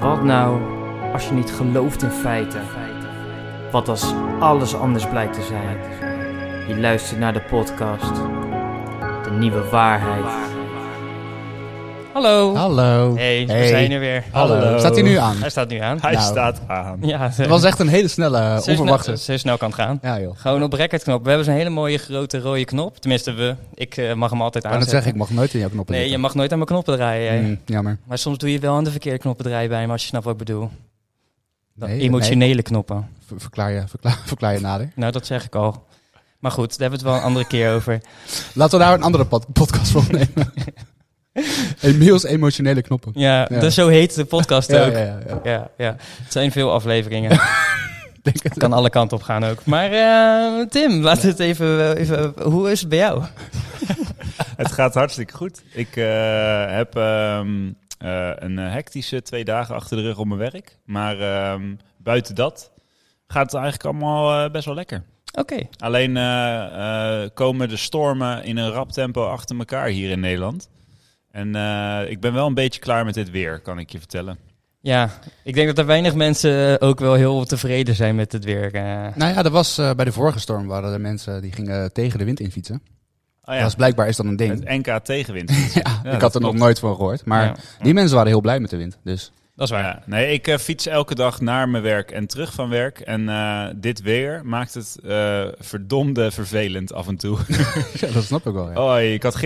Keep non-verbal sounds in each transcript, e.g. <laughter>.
Wat nou als je niet gelooft in feiten? Wat als alles anders blijkt te zijn? Je luistert naar de podcast. De nieuwe waarheid. Hallo. Hallo. Hey, we Hey. zijn er weer. Hallo. Staat hij nu aan? Hij staat nu aan. Hij Nou. staat aan. Ja, Het was echt een hele snelle, zo onverwachte. snel, zo snel kan het gaan. Ja joh. Gewoon op recordknop. We hebben zo'n hele mooie grote rode knop. Tenminste, we. Ik eh, mag hem altijd net aanzetten. zeggen, ik mag nooit in jouw knoppen Nee, je mag nooit aan mijn knoppen draaien. Mm, jammer. Maar soms doe je wel aan de verkeerde knoppen draaien bij me, als je snapt wat ik bedoel. Dan Nee, emotionele knoppen. Ver- verklaar, je, verklaar, <laughs> verklaar je nader. Nou, dat zeg ik al. Maar goed, daar hebben we het wel een andere keer over. Laten we daar een andere pod- podcast voor opnemen. <laughs> <laughs> Emiel's emotionele knoppen. Ja, Ja. Dus zo heet de podcast ook. ja, Ja, ja, ja. ja, Het zijn veel afleveringen. <laughs> Denk het. kan alle kanten op gaan ook. Maar eh, Tim, we het even, even... Hoe is het bij jou? <laughs> Het gaat hartstikke goed. Ik eh, heb ehm, eh, een eh, hectische twee dagen achter de rug op mijn werk. Maar ehm, buiten dat gaat het eigenlijk allemaal eh, best wel lekker. Oké. Alleen eh, eh, komen de stormen in een rap tempo achter elkaar hier in Nederland. En eh, ik ben wel een beetje klaar met dit weer, kan ik je vertellen. Ja, ik denk dat er weinig mensen ook wel heel tevreden zijn met het weer. eh. Nou ja, er was eh, bij de vorige storm waren er mensen die gingen tegen de wind in fietsen. Oh Dat is blijkbaar is dat een ding. het NK tegenwind. <laughs> ja, Ja, ik had er nog nooit van gehoord. Maar Ja. die mensen waren heel blij met de wind. Dus Dat is waar. Ja, nee, ik eh, fiets elke dag naar mijn werk en terug van werk. En eh, dit weer maakt het eh, verdomde vervelend af en toe. <laughs> ja, dat snap ik wel. Ja. Oh, ik had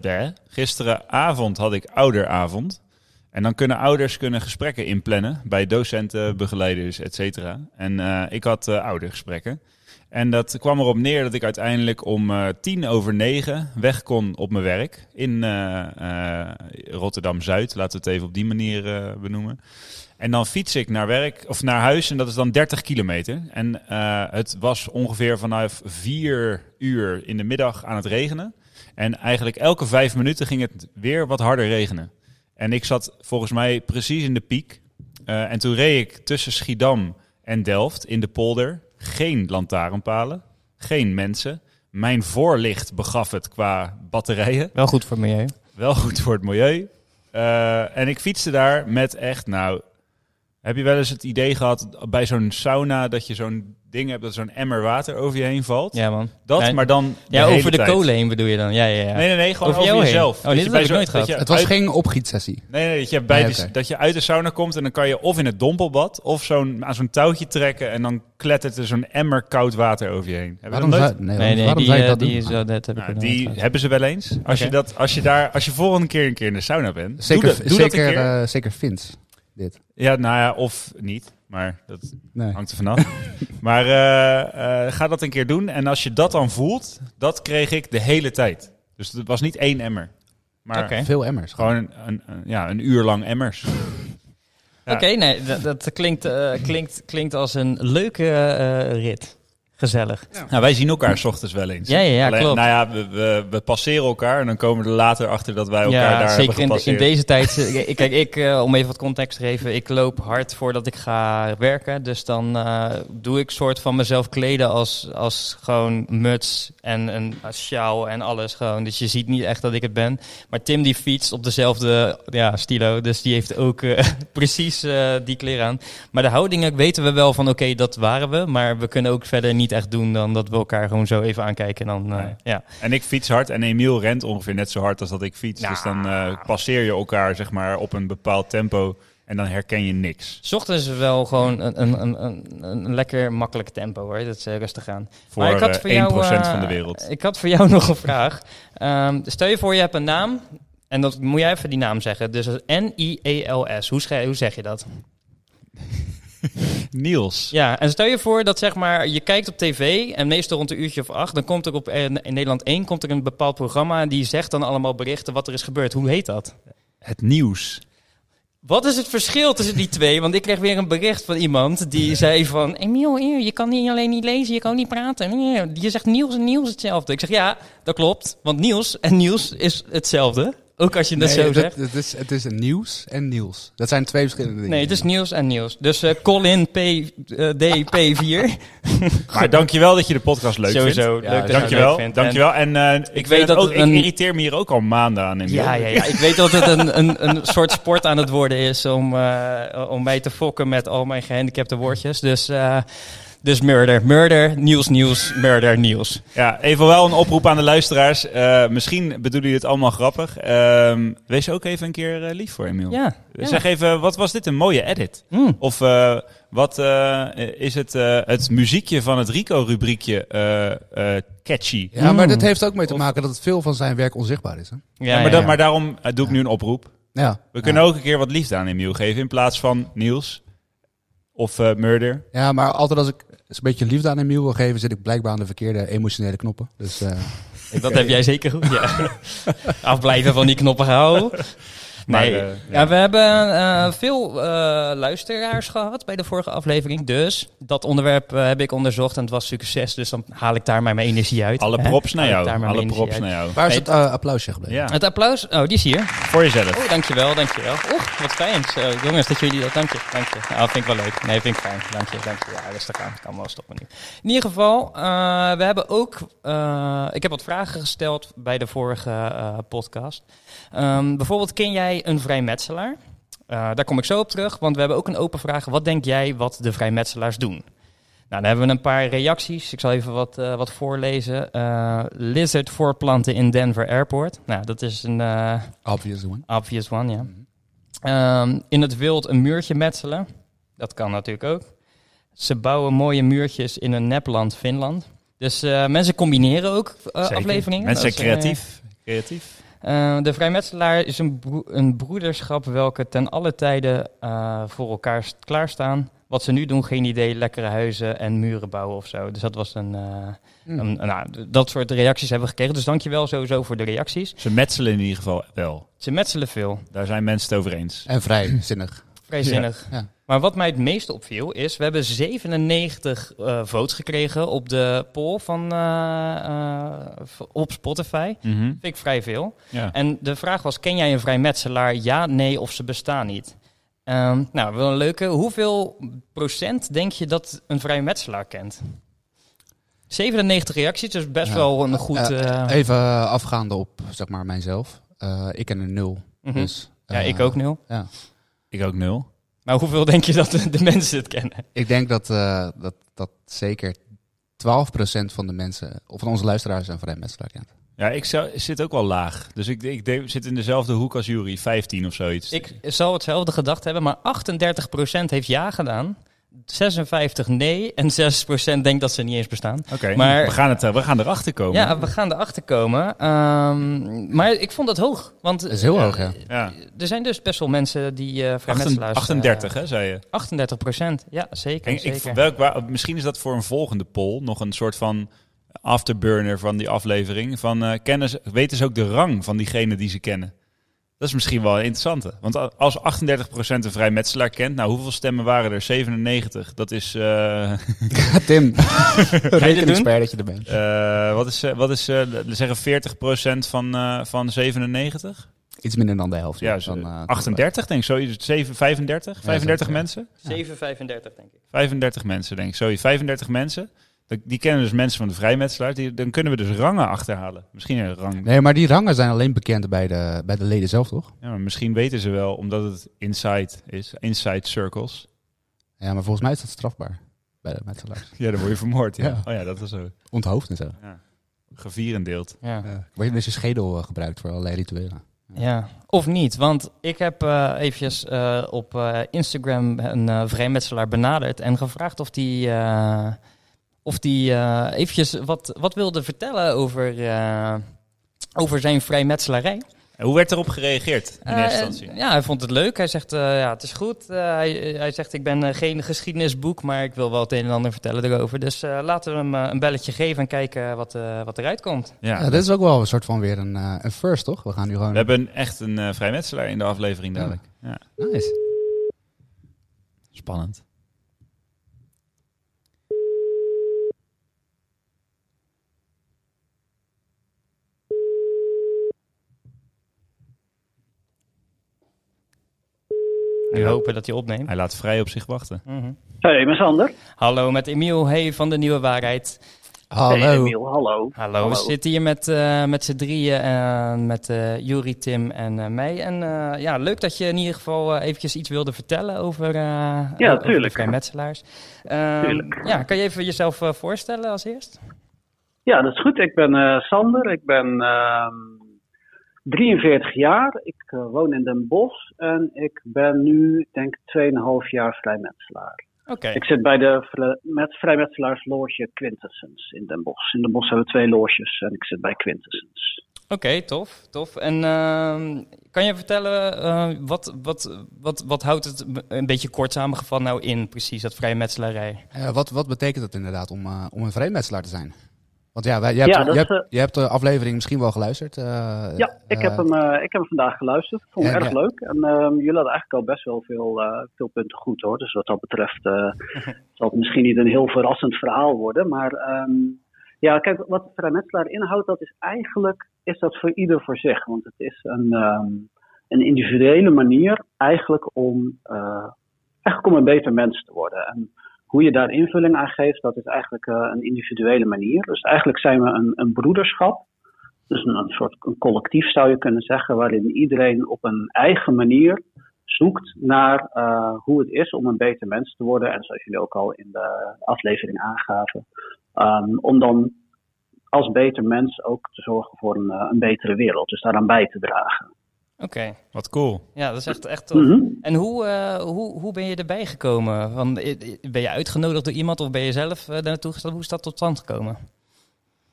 bleh. gisteravond had ik ouderavond. En dan kunnen ouders kunnen gesprekken inplannen bij docenten, begeleiders, et cetera. En eh, ik had oudergesprekken. En dat kwam erop neer dat ik uiteindelijk om eh, tien over negen weg kon op mijn werk in eh, eh, Rotterdam-Zuid. Laten we het even op die manier benoemen. En dan fiets ik naar werk of naar huis en dat is dan 30 kilometer. En het was ongeveer vanaf vier uur in de middag aan het regenen. En eigenlijk elke vijf minuten ging het weer wat harder regenen. En ik zat volgens mij precies in de piek. En toen reed ik tussen Schiedam en Delft in de polder. Geen lantaarnpalen, geen mensen. Mijn voorlicht begaf het qua batterijen. Wel goed voor het milieu. Wel goed voor het milieu. Eh, en ik fietste daar met echt, nou... Heb je wel eens het idee gehad bij zo'n sauna dat je zo'n ding hebt dat zo'n emmer water over je heen valt? Ja, man. Dat, Nee. maar dan Ja, hele over de tijd. kolen heen bedoel je dan? Ja, ja, ja. Nee, nee, nee, gewoon Over over, jou heen? jezelf. Oh, Dat dit je heb ik zo- nooit gehad. Het was uit- geen opgietsessie. Nee, nee, dat je, bij Nee, de- oké. dat je uit de sauna komt en dan kan je of in het dompelbad of zo'n, aan zo'n touwtje trekken en dan klettert er zo'n emmer koud water over je heen. Heb je Waarom dat nooit? zou, nee, Nee, nee, waarom die, zou je eh, dat die doen? is wel, dat heb ik Nou, die hebben ze wel eens. Als, je dat, als, je daar, als je volgende keer een keer in de sauna bent, Zeker, doe, dat, doe dat zeker, een keer. eh, zeker Fins, dit. ja, nou ja, of niet. Maar dat Nee. hangt er vanaf. <laughs> maar eh, eh, ga dat een keer doen. En als je dat dan voelt, dat kreeg ik de hele tijd. Dus het was niet één emmer. Maar. Veel emmers. gewoon een, een, een- ja, een uur lang emmers. <laughs> Ja. Oké, nee, dat, dat klinkt, eh, klinkt, klinkt als een leuke eh, rit. Gezellig. Nou, wij zien elkaar s ochtends wel eens. Ja, ja, ja, Alleen, klopt. Nou ja, we, we, we passeren elkaar en dan komen we er later achter dat wij elkaar daar hebben zeker in, in deze tijd. <laughs> eh, ik- Kijk, ik, eh, om even wat context te geven, ik loop hard voordat ik ga werken. Dus dan eh, doe ik soort van mezelf kleden als, als gewoon muts en een sjaal en alles gewoon. Dus je ziet niet echt dat ik het ben. Maar Tim die fietst op dezelfde ja, stilo, dus die heeft ook <laughs> precies die kleren aan. Maar de houdingen weten we wel van oké, dat waren we. Maar we kunnen ook verder niet echt doen dan dat we elkaar gewoon zo even aankijken. En dan, eh, ja. En ik fiets hard en Emiel rent ongeveer net zo hard als dat ik fiets. Nou. Dus dan eh, passeer je elkaar zeg maar op een bepaald tempo en dan herken je niks. 's ochtends is wel gewoon een, een, een, een, lekker makkelijk tempo hoor. Dat is eh, rustig aan. Voor, maar ik had eh, voor 1% jou, eh, van de wereld. Ik had voor jou <laughs> nog een vraag. Ehm, stel je voor, je hebt een naam. En dat moet jij even die naam zeggen. Dus N-I-E-L-S. Hoe, schrijf- hoe zeg je dat? <laughs> Niels. Ja, en stel je voor dat zeg maar, je kijkt op tv en meestal rond een uurtje of acht, dan komt er op eh, in Nederland 1 komt er een bepaald programma en die zegt dan allemaal berichten wat er is gebeurd. Hoe heet dat? Het nieuws. Wat is het verschil tussen die twee? Want ik kreeg weer een bericht van iemand die zei van... Emiel, je kan niet alleen niet lezen, je kan niet praten. Je zegt Niels en Niels hetzelfde. Ik zeg ja, dat klopt. Want Niels en Niels is hetzelfde. Ook als je het Nee, zo dat- zegt. Het is, het is nieuws en nieuws. Dat zijn twee verschillende dingen. Nee, het is nieuws en nieuws. Dus eh Colin P, eh, DP4. <laughs> Maar dankjewel dat je de podcast leuk Sowieso. vindt. leuk dat je het Dankjewel, leuk vindt. dankjewel. En, eh, ik, weet weet dat ook, ik irriteer me hier ook al maanden aan. Ja, ja, ja, ik weet dat het een, een, een soort sport aan het worden is om, eh, om mij te fokken met al mijn gehandicapte woordjes. Dus, eh, dus murder, murder, nieuws, nieuws, murder, nieuws. Ja, even wel een oproep aan de luisteraars. Eh, misschien bedoelen jullie het allemaal grappig. Ehm, wees ook even een keer eh, lief voor Emiel. Ja. ja. Zeg even, wat was dit een mooie edit? Mm. Of eh, wat eh, is het, eh, het muziekje van het Rico-rubriekje eh, eh, catchy? Ja, maar Mm. dit heeft ook mee te maken dat het veel van zijn werk onzichtbaar is. Hè? Ja, Ja, maar, ja, da- ja. maar daarom eh, doe ik nu een oproep. Ja. We kunnen ook een keer wat liefde aan Emiel geven in plaats van Niels of eh, Murder. Ja, maar altijd als ik eens een beetje liefde aan Emiel wil geven, zit ik blijkbaar aan de verkeerde emotionele knoppen. Dus eh, <laughs> Dat heb jij zeker goed, ja. <laughs> Afblijven van die knoppen houden. Maar, Nee, eh, ja. we hebben eh, veel eh, luisteraars gehad bij de vorige aflevering. Dus dat onderwerp heb ik onderzocht en het was succes. Dus dan haal ik daar maar mijn energie uit. Alle props naar jou. Alle props naar jou. waar is het applausje gebleven? Ja, Het applaus, oh die is hier. voor jezelf. Oh, dankjewel, dankjewel. Oeh, wat fijn. Zo, jongens, dat jullie dat, dank je, dank je. Nou, vind ik wel leuk. Nee, vind ik fijn. Dank je, dank je. Ja, rustig aan. Ik kan wel stoppen nu. In ieder geval, eh, we hebben ook, eh, ik heb wat vragen gesteld bij de vorige eh, podcast. Ehm, bijvoorbeeld, ken jij een vrijmetselaar? Eh, daar kom ik zo op terug, want we hebben ook een open vraag. Wat denk jij wat de vrijmetselaars doen? Nou, dan hebben we een paar reacties. Ik zal even wat, eh, wat voorlezen. Eh, lizard voorplanten in Denver Airport. Nou, dat is een... Obvious one. Obvious one, ja. Ehm, in het wild een muurtje metselen. Dat kan natuurlijk ook. Ze bouwen mooie muurtjes in een nepland Finland. Dus mensen combineren ook afleveringen. Mensen zijn creatief. creatief. Eh, de vrijmetselaar is een, bro- een broederschap welke ten alle tijden eh, voor elkaar st- klaarstaan. Wat ze nu doen, geen idee. Lekkere huizen en muren bouwen of zo. Dus dat was een, eh, Mm. een, nou, dat soort reacties hebben we gekregen. Dus dankjewel sowieso voor de reacties. Ze metselen in ieder geval wel. Ze metselen veel. Daar zijn mensen het over eens. En vrijzinnig. Vrijzinnig. Ja. Maar wat mij het meest opviel is, we hebben 97 eh, votes gekregen op de poll van, eh, eh, op Spotify. Mhm. Vind ik vrij veel. Ja. En de vraag was, ken jij een vrijmetselaar? Ja, nee of ze bestaan niet? Ehm, nou, wel een leuke. Hoeveel procent denk je dat een vrijmetselaar kent? 97 reacties, dus best Ja. wel een goed... Even afgaande op, zeg maar, mijzelf. Ik ken een nul. mhm. Dus, ja, ik ook nul. Ja. Ik ook nul. Maar hoeveel denk je dat de, mensen het kennen? Ik denk dat, eh, dat, dat zeker 12% van de mensen, of van onze luisteraars, een vrijmetselaar kent. Ja, ik zou, zit ook wel laag. Dus ik, ik de- zit in dezelfde hoek als Jury, 15 of zoiets. Ik zal hetzelfde gedacht hebben, maar 38% heeft ja gedaan. 56 nee en 6% denkt dat ze niet eens bestaan. Oké, maar- we, gaan het, eh, we gaan erachter komen. Ja, we gaan erachter komen. Ehm, maar ik vond dat hoog. Want Dat is heel eh, hoog, ja. Ja. Er zijn dus best wel mensen die eh Achten- vrijmetselaars... 38, hè, zei je. 38% ja, zeker. En ik, zeker. welk, waar- misschien is dat voor een volgende poll nog een soort van afterburner van die aflevering. Van, eh, kennen ze, weten ze ook de rang van diegene die ze kennen? Dat is misschien wel een interessante. Want als 38% een vrijmetselaar kent, nou hoeveel stemmen waren er? 97. Dat is, eh, <laughs> Tim, <laughs> doen? rekenexpert dat je er bent. eh, wat is, eh, wat is eh, we zeggen 40% van, eh, van 97? Iets minder dan de helft. Ja, van, eh, 38 denk ik. Zoiets, 7, 35? 35 zo, ja. mensen? 7,35 denk ik. 35 mensen, denk ik. Sorry, 35 mensen. Die- kennen dus mensen van de vrijmetselaar. Die, dan kunnen we dus rangen achterhalen. Misschien een rang. Nee, maar die rangen zijn alleen bekend bij de, bij de leden zelf, toch? Ja, maar misschien weten ze wel, omdat het inside is. Inside circles. Ja, maar volgens mij is dat strafbaar bij de metselaars. <laughs> Ja, dan word je vermoord. Ja. Ja. Oh ja, dat was zo. Onthoofd en zo. Gevierendeeld. Ja. Ja. Word je dus je schedel eh, gebruikt voor allerlei rituelen. Ja, of niet. Want ik heb eh eventjes eh, op eh, Instagram een vrijmetselaar benaderd en gevraagd of die, eh, of die eh, eventjes wat, wat wilde vertellen over, eh, over zijn vrijmetselarij. En hoe werd erop gereageerd in Eh, eerste instantie? ja, hij vond het leuk. Hij zegt, eh, ja, het is goed. Eh, hij, hij zegt, ik ben geen geschiedenisboek, maar ik wil wel het een en ander vertellen erover. Dus eh, laten we hem een belletje geven en kijken wat, eh, wat eruit komt. Ja, Ja, dit is ook wel een soort van weer een, eh, een first, toch? We gaan nu gewoon... we hebben echt een eh, vrijmetselaar in de aflevering dadelijk. Ja. Nice. Spannend. Nu hopen dat hij opneemt. Hij laat vrij op zich wachten. Mhm. Hey, met Sander. Hallo, met Emiel Hey van de Nieuwe Waarheid. Hallo. Hey, Emiel, hallo. Hallo, we zitten hier met, eh, met z'n drieën, eh, met eh Juri, Tim en eh, mij. En eh, ja, leuk dat je in ieder geval eventjes iets wilde vertellen over, eh Ja, over de tuurlijk. vrijmetselaars. Ehm, Tuurlijk. Ja, kan je even jezelf eh, voorstellen als eerst? Ja, dat is goed. Ik ben eh, Sander. Ik ben ehm, 43 jaar. Ik eh, woon in Den Bosch. En ik ben nu, denk ik, 2,5 jaar vrijmetselaar. Oké, Ik zit bij de met vrijmetselaarsloge Quintessence in Den Bosch. In Den Bosch hebben we twee loges en ik zit bij Quintessence. Oké, tof, tof. En ehm, kan je vertellen, eh, wat, wat, wat, wat houdt het een beetje kort samengevat nou in, precies, dat vrijmetselarij? Eh, wat, wat betekent het inderdaad om, om een vrijmetselaar te zijn? Want ja, wij, jij, Ja, hebt, dat je, hebt, eh, je hebt de aflevering misschien wel geluisterd. eh, Ja, ik, eh, heb hem, ik heb hem vandaag geluisterd. Vond het Ja, erg ja. leuk. En ehm, jullie hadden eigenlijk al best wel veel, veel punten goed hoor. Dus wat dat betreft <laughs> zal het misschien niet een heel verrassend verhaal worden. Maar ehm, ja, kijk, wat vrijmetselaar inhoudt, dat is eigenlijk is dat voor ieder voor zich. Want het is een, ehm, een individuele manier eigenlijk om, eh, eigenlijk om een beter mens te worden. En hoe je daar invulling aan geeft, dat is eigenlijk eh, een individuele manier. Dus eigenlijk zijn we een, een broederschap. Dus een, soort een collectief zou je kunnen zeggen, waarin iedereen op een eigen manier zoekt naar eh, hoe het is om een beter mens te worden. En zoals jullie ook al in de aflevering aangaven, ehm, om dan als beter mens ook te zorgen voor een, eh, een betere wereld. Dus daaraan bij te dragen. Oké, Wat cool. ja, dat is echt, echt tof. Mhm. En hoe, eh, hoe, hoe ben je erbij gekomen? Van, i- i- ben je uitgenodigd door iemand of ben je zelf eh, daar naartoe gestapt? Hoe is dat tot stand gekomen?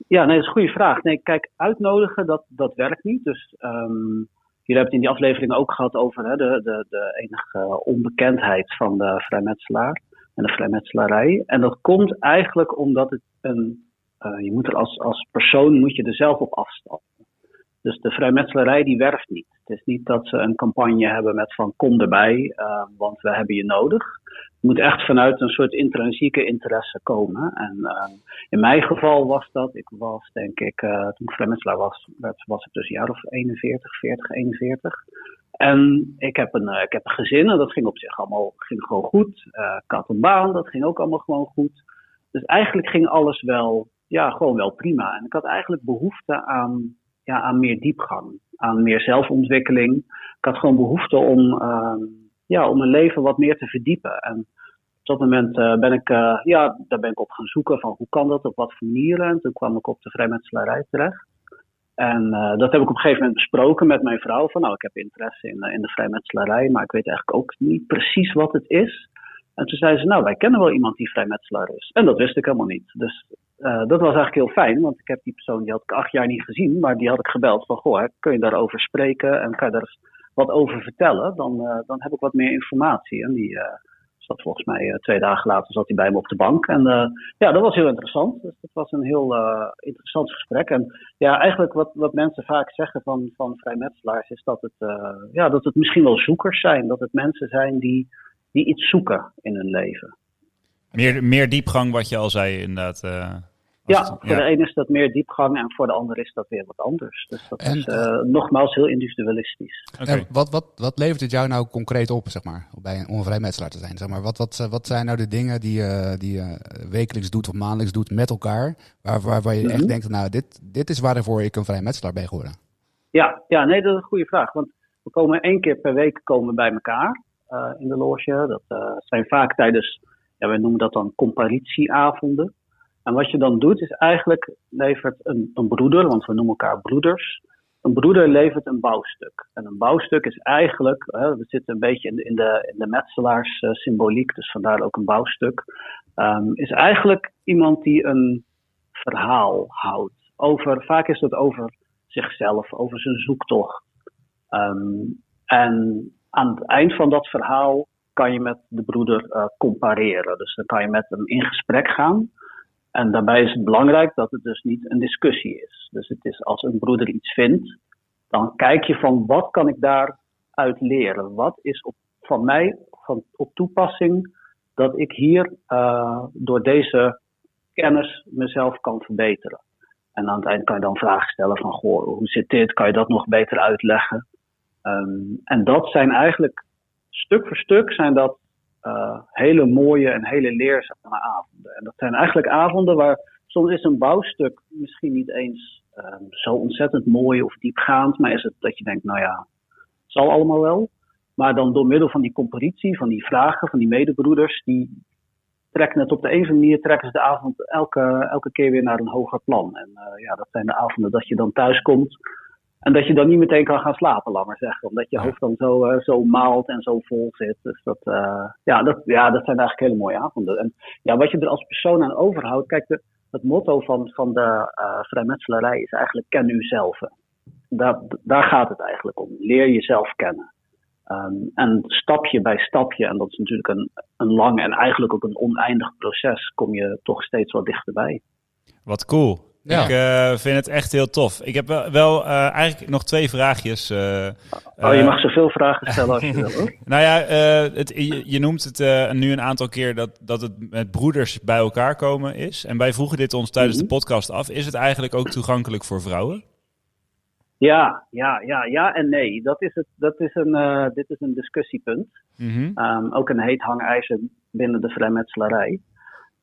Ja, nee, dat is een goede vraag. Nee, kijk, uitnodigen, dat, dat werkt niet. Dus ehm, jullie hebben het in die aflevering ook gehad over hè, de, de, de enige onbekendheid van de vrijmetselaar en de vrijmetselarij. En dat komt eigenlijk omdat het een, eh, je moet er als, als persoon moet je er zelf op afstappen. Dus de vrijmetselarij die werft niet. Het is niet dat ze een campagne hebben met van kom erbij, eh, want we hebben je nodig. Het moet echt vanuit een soort intrinsieke interesse komen. En ehm, in mijn geval was dat, ik was denk ik, eh, toen ik vrijmetselaar was, was, was ik dus jaar of 41, 40, 41. En ik heb een, eh, ik heb een gezin en dat ging op zich allemaal ging gewoon goed. Eh, ik had een baan, dat ging ook allemaal gewoon goed. Dus eigenlijk ging alles wel, ja, gewoon wel prima. En ik had eigenlijk behoefte aan, ja, aan meer diepgang, aan meer zelfontwikkeling. Ik had gewoon behoefte om, ehm, ja, om mijn leven wat meer te verdiepen. En op dat moment eh, ben ik, eh, ja, daar ben ik op gaan zoeken van hoe kan dat, op wat voor manieren. En toen kwam ik op de vrijmetselarij terecht. En eh, dat heb ik op een gegeven moment besproken met mijn vrouw. Van nou, ik heb interesse in, in de vrijmetselarij, maar ik weet eigenlijk ook niet precies wat het is. En toen zei ze, nou, wij kennen wel iemand die vrijmetselaar is. En dat wist ik helemaal niet. Dus eh, dat was eigenlijk heel fijn, want ik heb die persoon, die had ik acht jaar niet gezien, maar die had ik gebeld van, goh, kun je daarover spreken en kan je daar wat over vertellen? Dan, eh, dan heb ik wat meer informatie. En die eh, zat volgens mij twee dagen later zat hij bij me op de bank. En ja, dat was heel interessant. Dus dat was een heel interessant gesprek. En ja, eigenlijk wat, wat mensen vaak zeggen van, van vrijmetselaars is dat het, ja, dat het misschien wel zoekers zijn. Dat het mensen zijn die, die iets zoeken in hun leven. Meer, meer diepgang, wat je al zei, inderdaad. eh, als Ja, het- voor de een is dat meer diepgang en voor de ander is dat weer wat anders. Dus dat En- is eh, nogmaals heel individualistisch. Oké. En wat, wat, wat levert het jou nou concreet op, zeg maar, bij een, om een vrijmetselaar te zijn? Zeg maar, wat, wat, wat zijn nou de dingen die, je die je wekelijks doet of maandelijks doet met elkaar, waar, waar, waar je Mhm. echt denkt, nou, dit, dit is waarvoor ik een vrijmetselaar ben geworden? Ja, ja, nee, dat is een goede vraag. Want we komen één keer per week komen bij elkaar eh, in de loge. Dat eh, zijn vaak tijdens, ja, we noemen dat dan comparitieavonden. En wat je dan doet is eigenlijk levert een, een broeder, want we noemen elkaar broeders. Een broeder levert een bouwstuk. En een bouwstuk is eigenlijk, hè, we zitten een beetje in de, in de, in de metselaars eh, symboliek, dus vandaar ook een bouwstuk. Ehm, is eigenlijk iemand die een verhaal houdt. Over, vaak is het over zichzelf, over zijn zoektocht. Ehm, en aan het eind van dat verhaal kan je met de broeder eh, compareren. Dus dan kan je met hem in gesprek gaan. En daarbij is het belangrijk dat het dus niet een discussie is. Dus het is als een broeder iets vindt, dan kijk je van wat kan ik daaruit leren? Wat is op, van mij van, op toepassing dat ik hier eh, door deze kennis mezelf kan verbeteren? En aan het eind kan je dan vragen stellen van, goh, hoe zit dit? Kan je dat nog beter uitleggen? Um, en dat zijn eigenlijk stuk voor stuk zijn dat uh, hele mooie en hele leerzame avonden. En dat zijn eigenlijk avonden waar soms is een bouwstuk misschien niet eens um, zo ontzettend mooi of diepgaand, maar is het dat je denkt, nou ja, het zal allemaal wel. Maar dan door middel van die competitie, van die vragen, van die medebroeders, die trekken het op de een of andere manier, trekken ze de avond elke, elke keer weer naar een hoger plan. En uh, ja, dat zijn de avonden dat je dan thuis komt en dat je dan niet meteen kan gaan slapen, laat maar zeggen. Omdat je hoofd dan zo, uh, zo maalt en zo vol zit. Dus dat, uh, ja, dat, ja, dat zijn eigenlijk hele mooie avonden. En ja, wat je er als persoon aan overhoudt. Kijk, de, het motto van, van de uh, vrijmetselarij is eigenlijk ken uzelf. Daar, daar gaat het eigenlijk om. Leer jezelf kennen. Um, en stapje bij stapje, en dat is natuurlijk een, een lang en eigenlijk ook een oneindig proces, kom je toch steeds wat dichterbij. Wat cool. Ja. Ik uh, vind het echt heel tof. Ik heb wel, wel uh, eigenlijk nog twee vraagjes. Uh, oh, je mag zoveel vragen stellen als je <laughs> wil. Hoor. nou ja, het, je, je, noemt het nu een aantal keer dat, dat het met broeders bij elkaar komen is. En wij vroegen dit ons tijdens mm -hmm. de podcast af. Is het eigenlijk ook toegankelijk voor vrouwen? Ja, ja, ja, ja en nee. Dat is het, dat is een, dit is een discussiepunt. Mm -hmm. um, ook een heet hangijzer binnen de vrijmetselarij.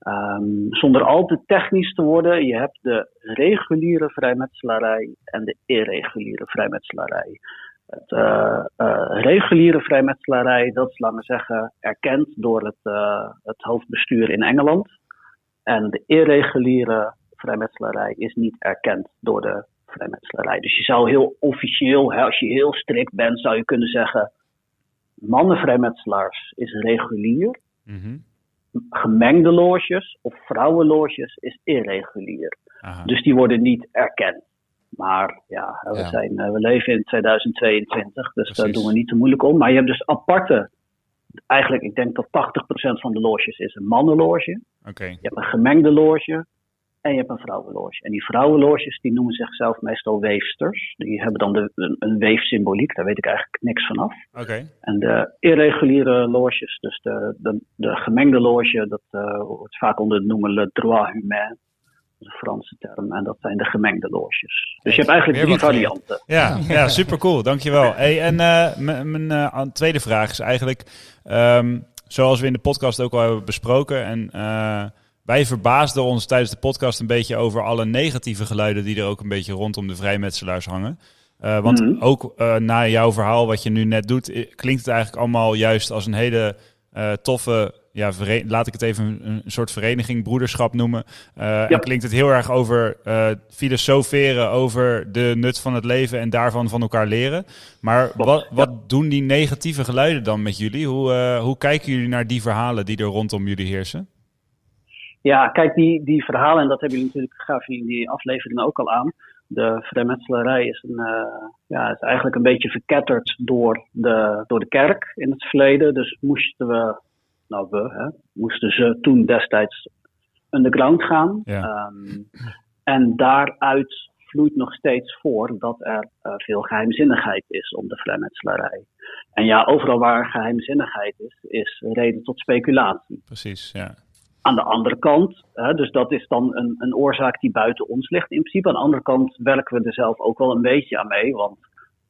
Um, zonder al te technisch te worden, je hebt de reguliere vrijmetselarij en de irreguliere vrijmetselarij. Het uh, uh, reguliere vrijmetselarij, dat is, laten we zeggen, erkend door het, uh, het hoofdbestuur in Engeland. En de irreguliere vrijmetselarij is niet erkend door de vrijmetselarij. Dus je zou heel officieel, als je heel strikt bent, zou je kunnen zeggen: mannenvrijmetselaars is regulier. Mm gemengde loges of vrouwenloges is irregulier. Aha. Dus die worden niet erkend. Maar ja, we, ja. Zijn, we leven in 2022, dus Precies. daar doen we niet te moeilijk om. Maar je hebt dus aparte, eigenlijk ik denk dat 80% van de loges is een mannenloge. Okay. Je hebt een gemengde loge en je hebt een vrouwenloge. En die vrouwenloges die noemen zichzelf meestal weefsters. Die hebben dan de, een, een weefsymboliek, daar weet ik eigenlijk niks van af. Okay. En de irreguliere loges, dus de, de, de gemengde loge, dat uh, wordt vaak onder het noemen le droit humain. Dat is een Franse term. En dat zijn de gemengde loges. Dus je hebt eigenlijk drie varianten. Ja, ja super cool. Dankjewel. Hey, en uh, mijn uh, tweede vraag is eigenlijk, um, zoals we in de podcast ook al hebben besproken en... Wij verbaasden ons tijdens de podcast een beetje over alle negatieve geluiden die er ook een beetje rondom de vrijmetselaars hangen. Uh, want mm -hmm. ook uh, na jouw verhaal, wat je nu net doet, klinkt het eigenlijk allemaal juist als een hele uh, toffe, ja, laat ik het even een, soort vereniging, broederschap noemen. Ja. En klinkt het heel erg over filosoferen over de nut van het leven en daarvan van elkaar leren. Maar wat, wat ja. doen die negatieve geluiden dan met jullie? Hoe, hoe kijken jullie naar die verhalen die er rondom jullie heersen? Ja, kijk, die, die verhalen, en dat hebben jullie natuurlijk, gaf in die aflevering ook al aan. De vrijmetselarij is, een, uh, ja, is eigenlijk een beetje verketterd door de, door de kerk in het verleden. Dus moesten we, nou we, hè, moesten ze toen destijds underground gaan. Ja. Um, en daaruit vloeit nog steeds voor dat er uh, veel geheimzinnigheid is om de vrijmetselarij. En ja, overal waar geheimzinnigheid is, is reden tot speculatie. Precies, ja. Aan de andere kant, hè, dus dat is dan een, een oorzaak die buiten ons ligt in principe. Aan de andere kant werken we er zelf ook wel een beetje aan mee. Want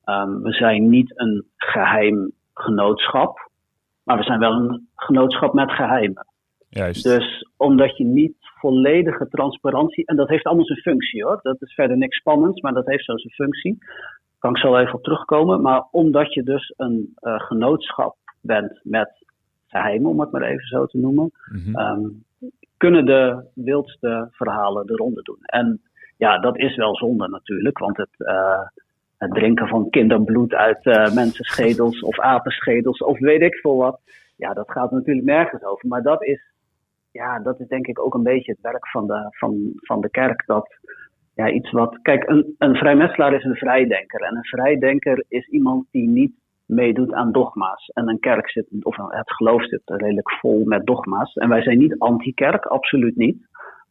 um, we zijn niet een geheim genootschap, maar we zijn wel een genootschap met geheimen. Juist. Dus omdat je niet volledige transparantie, en dat heeft allemaal zijn functie hoor, dat is verder niks spannends, maar dat heeft zo zijn functie. Kan ik zo even op terugkomen. Maar omdat je dus een uh, genootschap bent met geheimen, om het maar even zo te noemen, mm -hmm. um, kunnen de wildste verhalen de ronde doen. En ja, dat is wel zonde natuurlijk, want het, uh, het drinken van kinderbloed uit uh, mensenschedels of apenschedels of weet ik veel wat, ja, dat gaat natuurlijk nergens over. Maar dat is, ja, dat is denk ik ook een beetje het werk van de, van, van de kerk. Dat, ja, iets wat. Kijk, een, een vrijmetselaar is een vrijdenker. En een vrijdenker is iemand die niet meedoet aan dogma's. En een kerk zit, of het geloof zit redelijk vol met dogma's. En wij zijn niet anti-kerk, absoluut niet.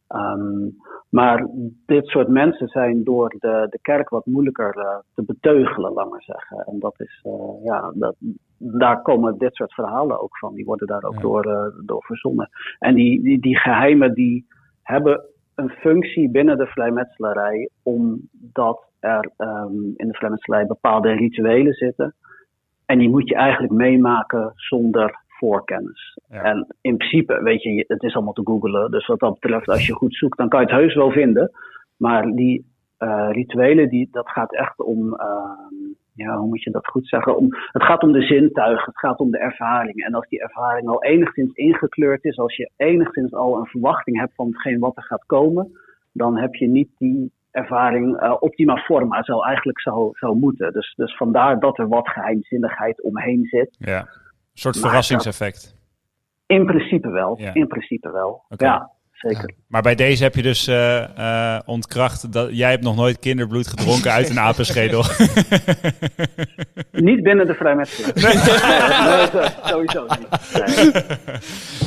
Um, maar dit soort mensen zijn door de, de kerk wat moeilijker uh, te beteugelen, laat maar zeggen. En dat is, uh, ja, dat, daar komen dit soort verhalen ook van. Die worden daar ook ja. door, uh, door verzonnen. En die, die, die geheimen die hebben een functie binnen de vrijmetselarij, omdat er um, in de vrijmetselarij bepaalde rituelen zitten en die moet je eigenlijk meemaken zonder voorkennis. Ja. En in principe, weet je, het is allemaal te googelen. Dus wat dat betreft, als je goed zoekt, dan kan je het heus wel vinden. Maar die uh, rituelen, die, dat gaat echt om, uh, ja, hoe moet je dat goed zeggen? Om, het gaat om de zintuigen, het gaat om de ervaring. En als die ervaring al enigszins ingekleurd is, als je enigszins al een verwachting hebt van hetgeen wat er gaat komen, dan heb je niet die ervaring uh, optima forma, zo eigenlijk zou, zou moeten. Dus, dus vandaar dat er wat geheimzinnigheid omheen zit. Ja, een soort verrassingseffect. In principe wel, ja. in principe wel. Okay. Ja, zeker. Ja. Maar bij deze heb je dus uh, uh, ontkracht dat jij hebt nog nooit kinderbloed gedronken uit een apenschedel. <laughs> niet binnen de vrijmetselaar. Nee. nee, sowieso niet.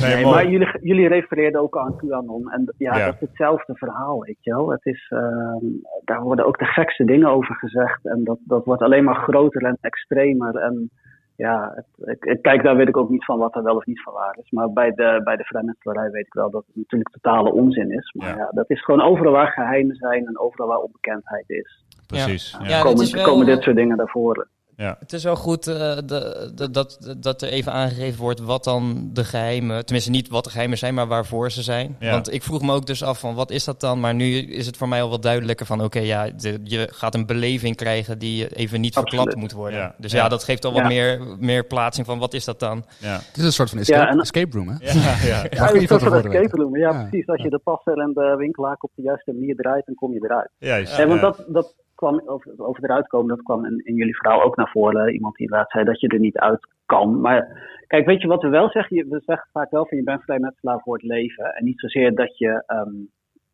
Nee, nee, nee maar jullie, jullie refereerden ook aan QAnon. En ja, ja, dat is hetzelfde verhaal, weet je wel. Het is, uh, daar worden ook de gekste dingen over gezegd. En dat, dat wordt alleen maar groter en extremer. En ja, het, ik, ik, kijk, daar weet ik ook niet van wat er wel of niet van waar is. Maar bij de, bij de vrijmetselarij weet ik wel dat het natuurlijk totale onzin is. Maar ja. ja dat is gewoon overal waar geheimen zijn en overal waar onbekendheid is. Precies. Ja. Ja, komen, wel, komen dit soort dingen naar voren. Ja. Het is wel goed uh, de, de, dat, dat er even aangegeven wordt wat dan de geheimen, tenminste niet wat de geheimen zijn, maar waarvoor ze zijn. Ja. Want ik vroeg me ook dus af van wat is dat dan? Maar nu is het voor mij al wat duidelijker van oké, okay, ja, de, je gaat een beleving krijgen die even niet Absoluut. verklapt moet worden. Ja. Dus ja. ja. dat geeft al wat meer, meer plaatsing van wat is dat dan? Ja. Het is een soort van escape, en, escape room, hè? Ja, ja. ja, een soort van escape room. Ja, precies. Als je de passer en de winkelaar op de juiste manier draait, dan kom je eruit. Juist. En want dat, dat kwam over, over eruit komen, dat kwam in, in jullie verhaal ook naar voren. Iemand die laat zei dat je er niet uit kan. Maar kijk, weet je wat we wel zeggen? We zeggen vaak wel van je bent vrijmetselaar voor het leven. En niet zozeer dat je um,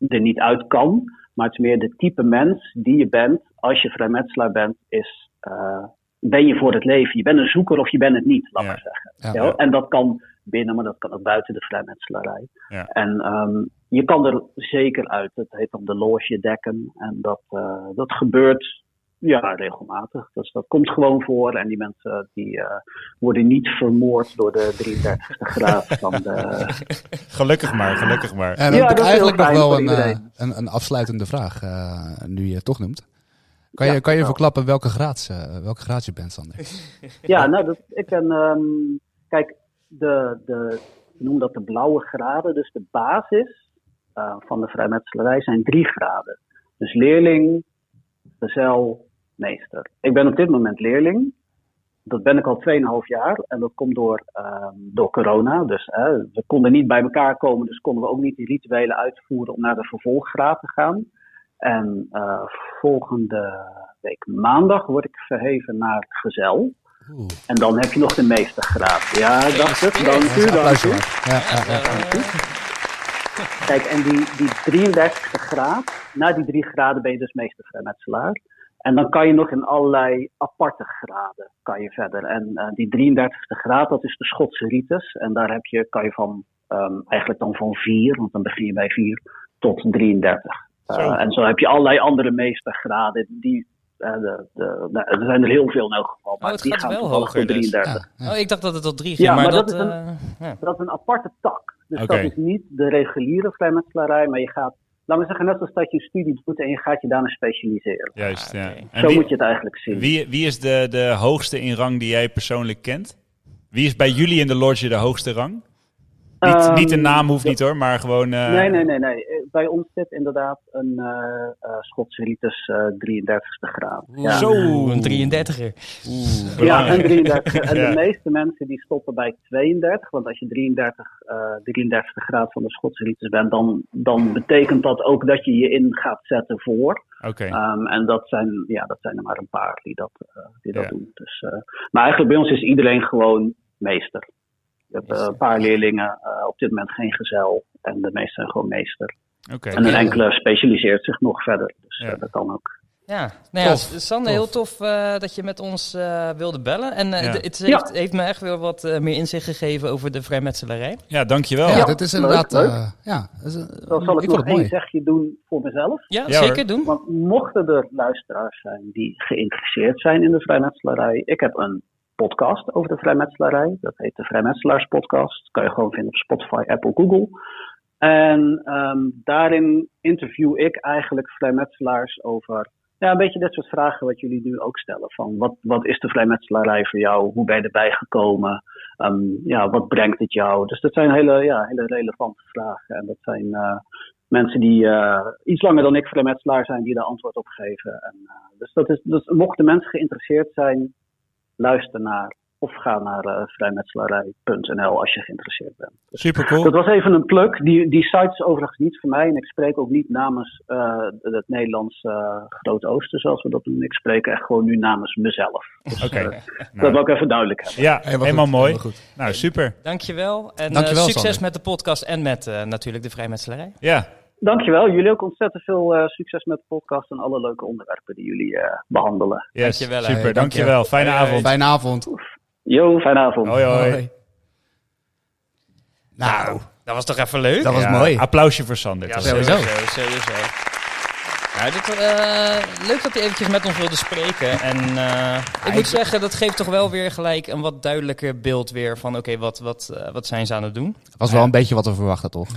er niet uit kan, maar het is meer de type mens die je bent als je vrijmetselaar bent, is uh, ben je voor het leven. Je bent een zoeker of je bent het niet, laat ja. maar zeggen. Ja, ja. En dat kan binnen, maar dat kan ook buiten de vrijmetselarij. Ja. En um, je kan er zeker uit. Het heet dan de loge dekken. En dat, uh, dat gebeurt ja, regelmatig. Dus dat komt gewoon voor. En die mensen die uh, worden niet vermoord door de 33e graad van de... <laughs> Gelukkig maar, gelukkig maar. En dan ja, heb ik eigenlijk nog wel een, een, een, afsluitende vraag, nu je het toch noemt. Kan je, ja, kan je nou. verklappen welke graad, welke graad je bent, Sander? <laughs> ja, nou, dat, ik ben... Um, kijk, de, de, noem dat de blauwe graden. Dus de basis uh, van de vrijmetselarij zijn drie graden. Dus leerling, gezel, meester. Ik ben op dit moment leerling. Dat ben ik al 2,5 jaar en dat komt door, uh, door corona. Dus uh, we konden niet bij elkaar komen, dus konden we ook niet die rituelen uitvoeren om naar de vervolggraad te gaan. En uh, volgende week maandag word ik verheven naar gezel. Oeh. En dan heb je nog de meestergraad. Ja, dacht het. Dank u, dank u. Ja, ja, ja. Kijk, en die, die 33 graad, na die drie graden ben je dus meestervrijmetselaar. En dan kan je nog in allerlei aparte graden kan je verder. En uh, die 33ste graad, dat is de Schotse ritus. En daar heb je, kan je van, um, eigenlijk dan van 4, want dan begin je bij 4, tot 33. Uh, en zo heb je allerlei andere meestergraden die uh, de, de, nou, er zijn er heel veel in elk geval. Maar oh, het die gaat gaan wel hoger. 33. Dus. Ja, ja. Oh, ik dacht dat het tot 3 ging. Ja, maar, maar dat, dat, is een, uh, ja. dat is een aparte tak. Dus dat is niet de reguliere vrijmetselarij, maar je gaat, laten we zeggen, net als dat je een studie doet en je gaat je daarna specialiseren. Juist, ja. En Zo wie, moet je het eigenlijk zien. wie, wie is de, de hoogste in rang die jij persoonlijk kent? Wie is bij jullie in de lodge de hoogste rang? Niet, Ehm, niet de naam hoeft niet hoor, maar gewoon... eh, Nee, nee, nee, nee. Eh, Bij ons zit inderdaad een uh, uh, Schotse ritus uh, 33ste graad. Ja. Zo. Een 33er. Oeh, Ja, belangrijk. <laughs> en 33. En Ja. de meeste mensen die stoppen bij 32. Want als je 33, eh 33 graad van de Schotse ritus bent, dan, dan betekent dat ook dat je je in gaat zetten voor. Oké, Um, en dat zijn, ja, dat zijn er maar een paar die dat, eh, die dat Ja. doen. Dus, eh, maar eigenlijk bij ons is iedereen gewoon meester. Je hebt eh, een paar leerlingen, eh, op dit moment geen gezel. En de meesten zijn gewoon meester. Oké. En een enkele specialiseert zich nog verder. Dus Ja. eh, dat kan ook. Ja, nou ja, Sander, heel tof uh, dat je met ons uh, wilde bellen. En uh, Ja. het Ja. heeft, heeft me echt weer wat uh, meer inzicht gegeven over de vrijmetselarij. Ja, dankjewel. Ja, Ja, dat is inderdaad... leuk. eh, ja, dat is, Dan ik zal ik vond nog het één zegje doen voor mezelf. Ja, Ja, zeker doen. Want mochten er luisteraars zijn die geïnteresseerd zijn in de vrijmetselarij, ik heb een podcast over de vrijmetselarij. Dat heet de Vrijmetselaarspodcast. Kan je gewoon vinden op Spotify, Apple, Google. En um, daarin interview ik eigenlijk vrijmetselaars over ja, een beetje dit soort vragen wat jullie nu ook stellen. Van wat, wat is de vrijmetselarij voor jou? Hoe ben je erbij gekomen? Ehm, ja, wat brengt het jou? Dus dat zijn hele, ja, hele relevante vragen. En dat zijn eh, mensen die eh, iets langer dan ik vrijmetselaar zijn, die daar antwoord op geven. En, eh, dus, dat is, dus mochten mensen geïnteresseerd zijn, luister naar of ga naar eh vrijmetselarij.nl als je geïnteresseerd bent. Super cool. Dat was even een pluk. Die, die site is overigens niet voor mij. En ik spreek ook niet namens eh, het Nederlands eh Groot Oosten, zoals we dat doen. Ik spreek echt gewoon nu namens mezelf. Dus, Oké. <laughs> Nou, dat wil ik even duidelijk hebben. ja, Helemaal helemaal goed, mooi. helemaal goed. Nou, super. Dankjewel. En Dankjewel, succes Sander. met de podcast en met eh, natuurlijk de vrijmetselarij. Ja, Dankjewel. Jullie ook ontzettend veel eh, succes met de podcast en alle leuke onderwerpen die jullie eh, behandelen. yes. Dankjewel, super. Hey, dankjewel. Fijne avond. Fijne avond. Yo, fijne avond. Hoi, hoi. Hoi. Nou, Dat was toch even leuk? dat was Ja, mooi. Applausje voor Sander. Ja, sowieso. sowieso. Nou, dit, eh, leuk dat hij eventjes met ons wilde spreken. En eh, ik moet zeggen, dat geeft toch wel weer gelijk een wat duidelijker beeld weer van... oké, wat, wat, eh, wat zijn ze aan het doen? was wel een beetje wat we verwachten, toch?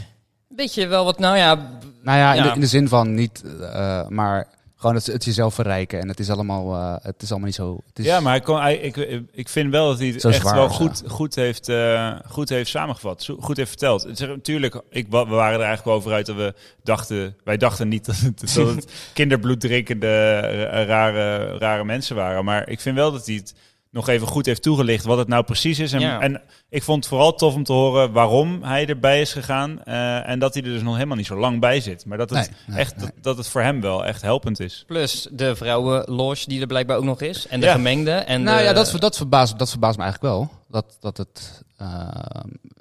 Weet je wel wat, nou ja... Nou ja, in, Ja. De, in de zin van niet, eh, maar gewoon het, het jezelf verrijken. En het is allemaal, eh, het is allemaal niet zo... Het is, Ja, maar hij kon, hij, ik, ik vind wel dat hij het echt zwaar wel goed, goed, heeft, eh, goed heeft samengevat. Goed heeft verteld. Het is, natuurlijk, ik, we waren er eigenlijk over uit dat we dachten... Wij dachten niet <laughs> dat het, dat het <laughs> kinderbloed drinkende eh, rare, rare mensen waren. Maar ik vind wel dat hij het nog even goed heeft toegelicht wat het nou precies is. En, Ja. en ik vond het vooral tof om te horen waarom hij erbij is gegaan. eh, en dat hij er dus nog helemaal niet zo lang bij zit. Maar dat het, Nee, nee, echt, nee. Dat, dat het voor hem wel echt helpend is. Plus de vrouwenloge die er blijkbaar ook nog is. En de Ja. gemengde. En nou de- ja, dat, dat, verbaast, dat verbaast me eigenlijk wel. Dat, dat het eh,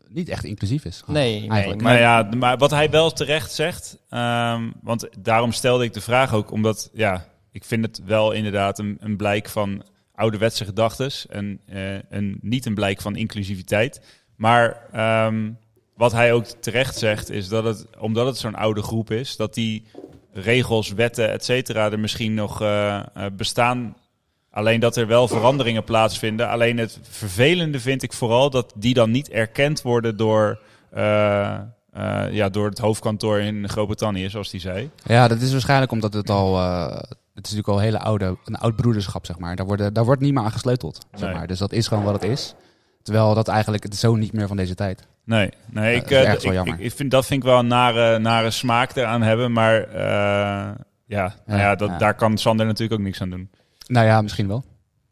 niet echt inclusief is. gewoon, Nee, eigenlijk. maar- Maar ja, maar wat hij wel terecht zegt, ehm, want daarom stelde ik de vraag ook, omdat ja, ik vind het wel inderdaad een, een blijk van ouderwetse gedachtes en eh, een, niet een blijk van inclusiviteit. Maar ehm, wat hij ook terecht zegt, is dat het, omdat het zo'n oude groep is, dat die regels, wetten, et cetera, er misschien nog eh, eh, bestaan. Alleen dat er wel veranderingen plaatsvinden. Alleen het vervelende vind ik vooral dat die dan niet erkend worden door, ja, door het hoofdkantoor in Groot-Brittannië, zoals die zei. Ja, dat is waarschijnlijk omdat het al... het is natuurlijk al een hele oude, een oud broederschap, zeg maar. Daar, worden, daar wordt niet meer aan gesleuteld, zeg maar. Dus dat is gewoon wat het is. Terwijl dat eigenlijk het zo niet meer van deze tijd. Nee, nee ik, wel ik, jammer. ik, ik vind, dat vind ik wel een nare, nare smaak eraan hebben. Maar eh, ja, nou ja, dat, ja. daar kan Sander natuurlijk ook niks aan doen. Nou ja, misschien wel.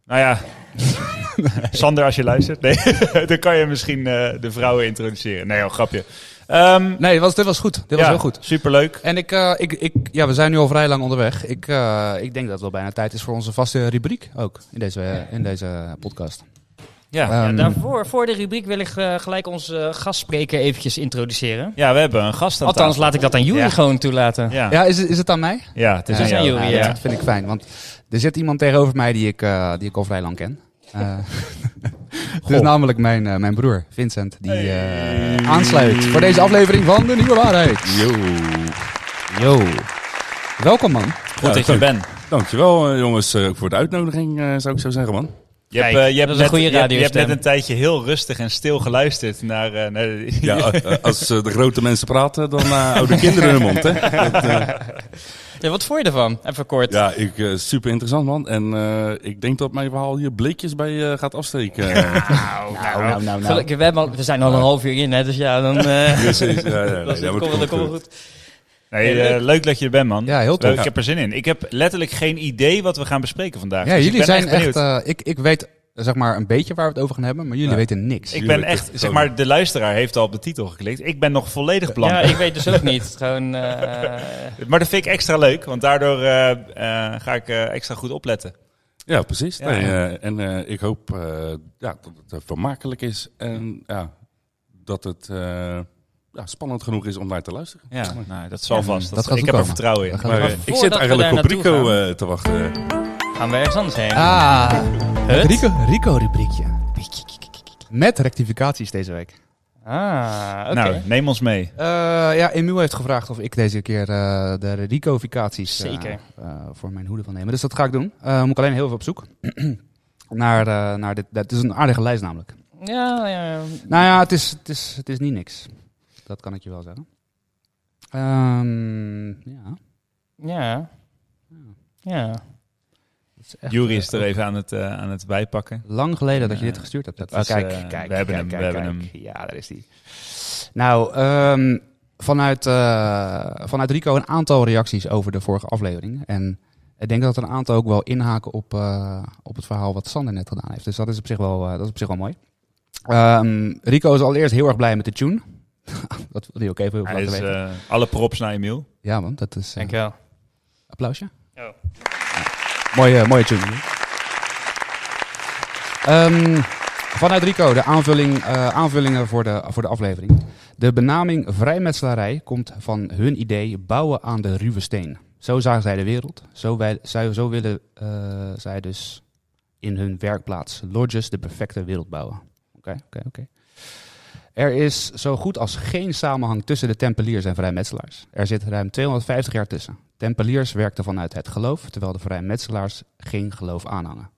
Nou ja, <laughs> Sander, als je luistert, nee, <laughs> dan kan je misschien eh, de vrouwen introduceren. Nee, joh, grapje. Ehm, Nee, dit was, dit was goed. Dit was ja, heel goed. Superleuk. En ik, eh, ik, ik, ja, we zijn nu al vrij lang onderweg. Ik, eh, ik denk dat het wel bijna tijd is voor onze vaste rubriek ook in deze, in deze podcast. Ja, Ja, Ehm, daarvoor, voor de rubriek wil ik eh, gelijk onze gastspreker eventjes introduceren. ja, we hebben een gast aan Althans, tafel. laat ik dat aan jullie Ja. gewoon toelaten. Ja, ja. Ja, is, het- is het aan mij? het is Ja, aan Ja, ja. Dat vind ik fijn, want er zit iemand tegenover mij die ik, eh, die ik al vrij lang ken. Eh <laughs> Het is namelijk mijn, eh, mijn broer, Vincent, die eh, Hey. aansluit voor deze aflevering van De Nieuwe Waarheid. Yo. Yo. Welkom man. Goed dat je er bent. Dankjewel jongens eh, ook voor de uitnodiging, eh, zou ik zo zeggen man. Je hebt, je hebt net, goede je hebt- Je hebt net een tijdje heel rustig en stil geluisterd naar... eh, naar de- Ja, als de grote mensen praten, dan eh, houden de kinderen hun mond. Hè? <laughs> Dat, eh, Ja, wat vond je ervan? Even kort. ja, ik, eh, super interessant man. En eh, ik denk dat mijn verhaal hier bleekjes bij eh, gaat afsteken. <laughs> Nou, nou, nou, Gelukkig, we, hebben al- we zijn al een half uur in, hè, dus ja, dan, eh <laughs> Precies. Ja, ja, <laughs> nee, dat, komt goed. goed. Nee, Leuk. leuk dat je er bent, man. Ja, heel tof. Ik heb er zin in. Ik heb letterlijk geen idee wat we gaan bespreken vandaag. Ja, Dus ik jullie ben zijn echt, benieuwd. ik, ik weet zeg maar een beetje waar we het over gaan hebben, maar jullie Ja. weten niks. ik ben echt, zeg maar, de luisteraar heeft al op de titel geklikt. Ik ben nog volledig blank. Ja, ik weet dus ook niet. Gewoon, <laughs> eh, Maar dat vind ik extra leuk, want daardoor eh, eh, ga ik eh, extra goed opletten. Ja, precies. Ja. Nee, eh, en eh, ik hoop eh, ja, dat het vermakelijk is en ja, dat het eh, ja, spannend genoeg is om naar te luisteren. Ja, nou, dat zal vast. dat gaat ik heb er vertrouwen in. Maar ik zit eigenlijk op Rico gaan. eh, te wachten. Gaan we ergens anders heen. Ah, het? Rico, Rico rubriekje. Met rectificaties deze week. Ah, oké. Nou, neem ons mee. Eh, ja, Emiel heeft gevraagd of ik deze keer eh, de Rico-ficaties eh, Zeker. eh, voor mijn hoede wil nemen. Dus dat ga ik doen. Eh moet ik alleen heel even op zoek <clears throat> naar, eh, naar dit. Het is een aardige lijst namelijk. ja, ja, ja. Nou ja, het is, het is, het is niet niks. Dat kan ik je wel zeggen. Ehm, ja. ja. Ja. Dat is echt, Jury eh, is er even aan het, eh, aan het bijpakken. Lang geleden dat je dit gestuurd hebt. Dat is, kijk, eh, kijk, we kijk, hebben hem, kijk, we hebben kijk. hem. Ja, daar is die. Nou, ehm, vanuit, eh, vanuit Rico een aantal reacties over de vorige aflevering. En ik denk dat er een aantal ook wel inhaken op, eh, op het verhaal wat Sander net gedaan heeft. Dus dat is op zich wel, eh, dat is op zich wel mooi. Ehm, Rico is allereerst heel erg blij met de tune. <laughs> dat wil hij ook even Hij laten is, weten. eh, alle props naar Emiel. ja man, dat is... eh, Dankjewel. applausje. Oh. Mooie, mooie tune. Ehm, vanuit Rico, de aanvulling, eh, aanvullingen voor de, voor de aflevering. De benaming vrijmetselarij komt van hun idee bouwen aan de ruwe steen. Zo zagen zij de wereld. Zo, wij, zo, zo willen eh, zij dus in hun werkplaats lodges de perfecte wereld bouwen. Oké, oké, oké. Er is zo goed als geen samenhang tussen de Tempeliers en vrijmetselaars. Er zit ruim 250 jaar tussen. Tempeliers werkten vanuit het geloof, terwijl de vrijmetselaars geen geloof aanhangen.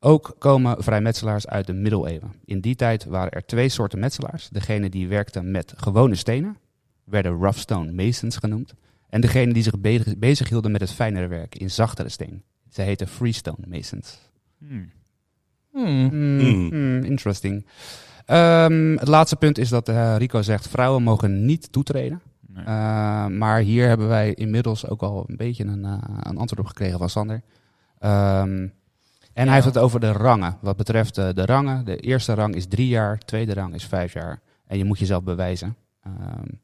Ook komen vrijmetselaars uit de middeleeuwen. In die tijd waren er twee soorten metselaars. Degene die werkten met gewone stenen, werden rough stone masons genoemd. En degene die zich be- bezighielden met het fijnere werk in zachtere steen. Ze heten freestone masons. Hmm. Hmm. Hmm, Hmm. hmm, interesting. Ehm, het laatste punt is dat eh, Rico zegt: vrouwen mogen niet toetreden. Nee. Uh, maar hier hebben wij inmiddels ook al een beetje een, uh, een antwoord op gekregen van Sander. Um, en ja. hij heeft het over de rangen. Wat betreft uh, de rangen. De eerste rang is drie jaar, de tweede rang is vijf jaar. En je moet jezelf bewijzen. Um,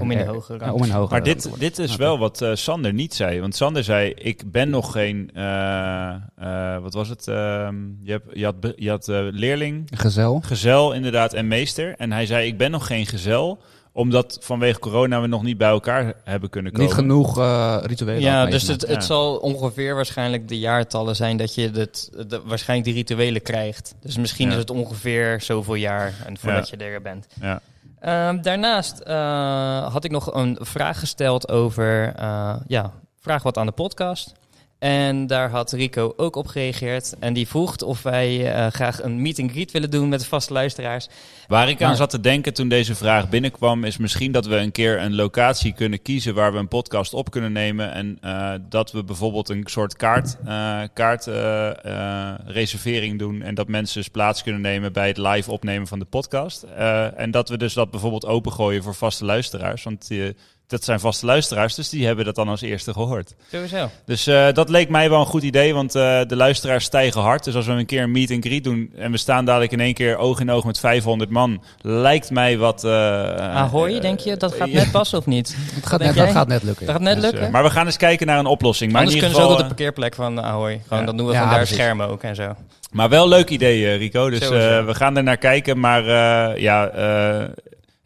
om in de hogere rang. om in hoger maar dit, dit is wel wat uh, Sander niet zei. Want Sander zei, ik ben nog geen... Uh, wat was het? je, hebt, je had, je had leerling... Gezel. Gezel, inderdaad, en meester. En hij zei, ik ben nog geen gezel omdat vanwege corona we nog niet bij elkaar hebben kunnen komen. Niet genoeg uh, rituelen. Ja, dus het, het ja. zal ongeveer waarscheinlijk de jaartallen zijn dat je het, de, waarschijnlijk die rituelen krijgt. Dus misschien ja. is het ongeveer zoveel jaar en voordat ja. je er bent. Ja. Uh, daarnaast uh, had ik nog een vraag gesteld over, uh, ja, vraag wat aan de podcast. En daar had Rico ook op gereageerd. En die vroeg of wij uh, graag een meet and greet willen doen met de vaste luisteraars. Waar ik aan zat te denken toen deze vraag binnenkwam, is misschien dat we een keer een locatie kunnen kiezen waar we een podcast op kunnen nemen. En uh, dat we bijvoorbeeld een soort kaart, uh, kaart reservering doen. En dat mensen dus plaats kunnen nemen bij het live opnemen van de podcast. en dat we dus dat bijvoorbeeld opengooien voor vaste luisteraars. Want dat zijn vaste luisteraars, dus die hebben dat dan als eerste gehoord. Sowieso. Dus uh, dat leek mij wel een goed idee, want uh, de luisteraars stijgen hard. Dus als we een keer een meet and greet doen en we staan dadelijk in één keer oog in oog met 500 man, lijkt mij wat... Uh, Ahoy, denk je? Dat gaat net passen of niet? <laughs> Het gaat net, dat gaat net lukken. Dat gaat net dus, lukken? maar we gaan eens kijken naar een oplossing. Maar Anders in ieder kunnen geval, ze ook op de parkeerplek van Ahoy. Gewoon, ja. Dan doen we Ja, van daar precies. schermen ook en zo. Maar wel leuk idee, Rico. Dus we gaan er naar kijken. Maar ja...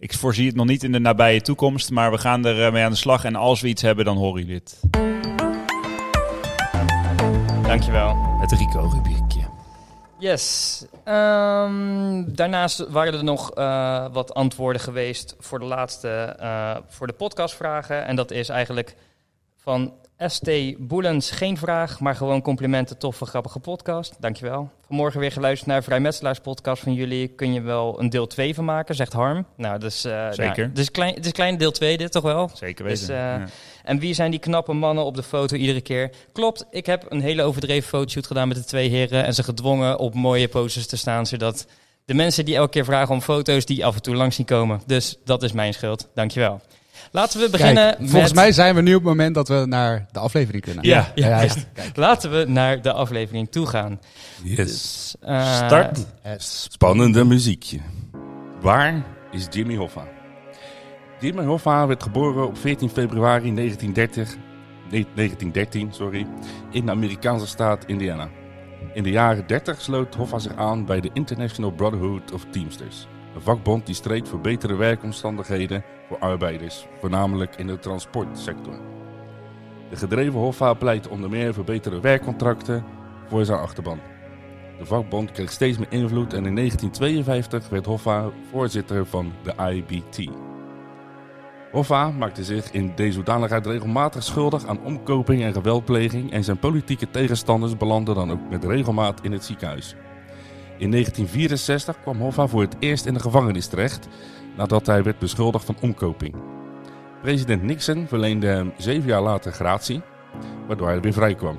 Ik voorzie het nog niet in de nabije toekomst, maar we gaan er uh, mee aan de slag. En als we iets hebben, dan horen jullie het. Dankjewel. Het Rico-rubriekje. Yes. Um, daarnaast waren er nog uh, wat antwoorden geweest voor de laatste, uh, voor de podcastvragen. En dat is eigenlijk van ST Boelens geen vraag, maar gewoon complimenten, toffe, grappige podcast. Dankjewel. Vanmorgen weer geluisterd naar Vrijmetselaars podcast van jullie. Kun je wel een deel 2 van maken, zegt Harm. Nou, dus, uh, Zeker. Nou, het, is klein, het is klein deel 2 dit, toch wel? Zeker weten. Dus, uh, ja. En wie zijn die knappe mannen op de foto iedere keer? Klopt, ik heb een hele overdreven fotoshoot gedaan met de twee heren. En ze gedwongen op mooie poses te staan, zodat de mensen die elke keer vragen om foto's, die af en toe langs zien komen. Dus dat is mijn schuld. Dankjewel. Laten we beginnen Kijk, met... Volgens mij zijn we nu op het moment dat we naar de aflevering kunnen. Ja, ja, ja. ja. Laten we naar de aflevering toe gaan. Yes. Dus, uh, Start. Spannende muziekje. Waar is Jimmy Hoffa? Jimmy Hoffa werd geboren op 14 februari 1930, nee, 1913 sorry, in de Amerikaanse staat Indiana. In de jaren 30 sloot Hoffa zich aan bij de International Brotherhood of Teamsters. Een vakbond die streed voor betere werkomstandigheden voor arbeiders, voornamelijk in de transportsector. De gedreven Hoffa pleit onder meer voor betere werkcontracten voor zijn achterban. De vakbond kreeg steeds meer invloed en in 1952 werd Hoffa voorzitter van de IBT. Hoffa maakte zich in deze hoedanigheid regelmatig schuldig aan omkoping en geweldpleging en zijn politieke tegenstanders belanden dan ook met regelmaat in het ziekenhuis. In 1964 kwam Hoffa voor het eerst in de gevangenis terecht nadat hij werd beschuldigd van omkoping. President Nixon verleende hem zeven jaar later gratie. waardoor hij weer vrij kwam.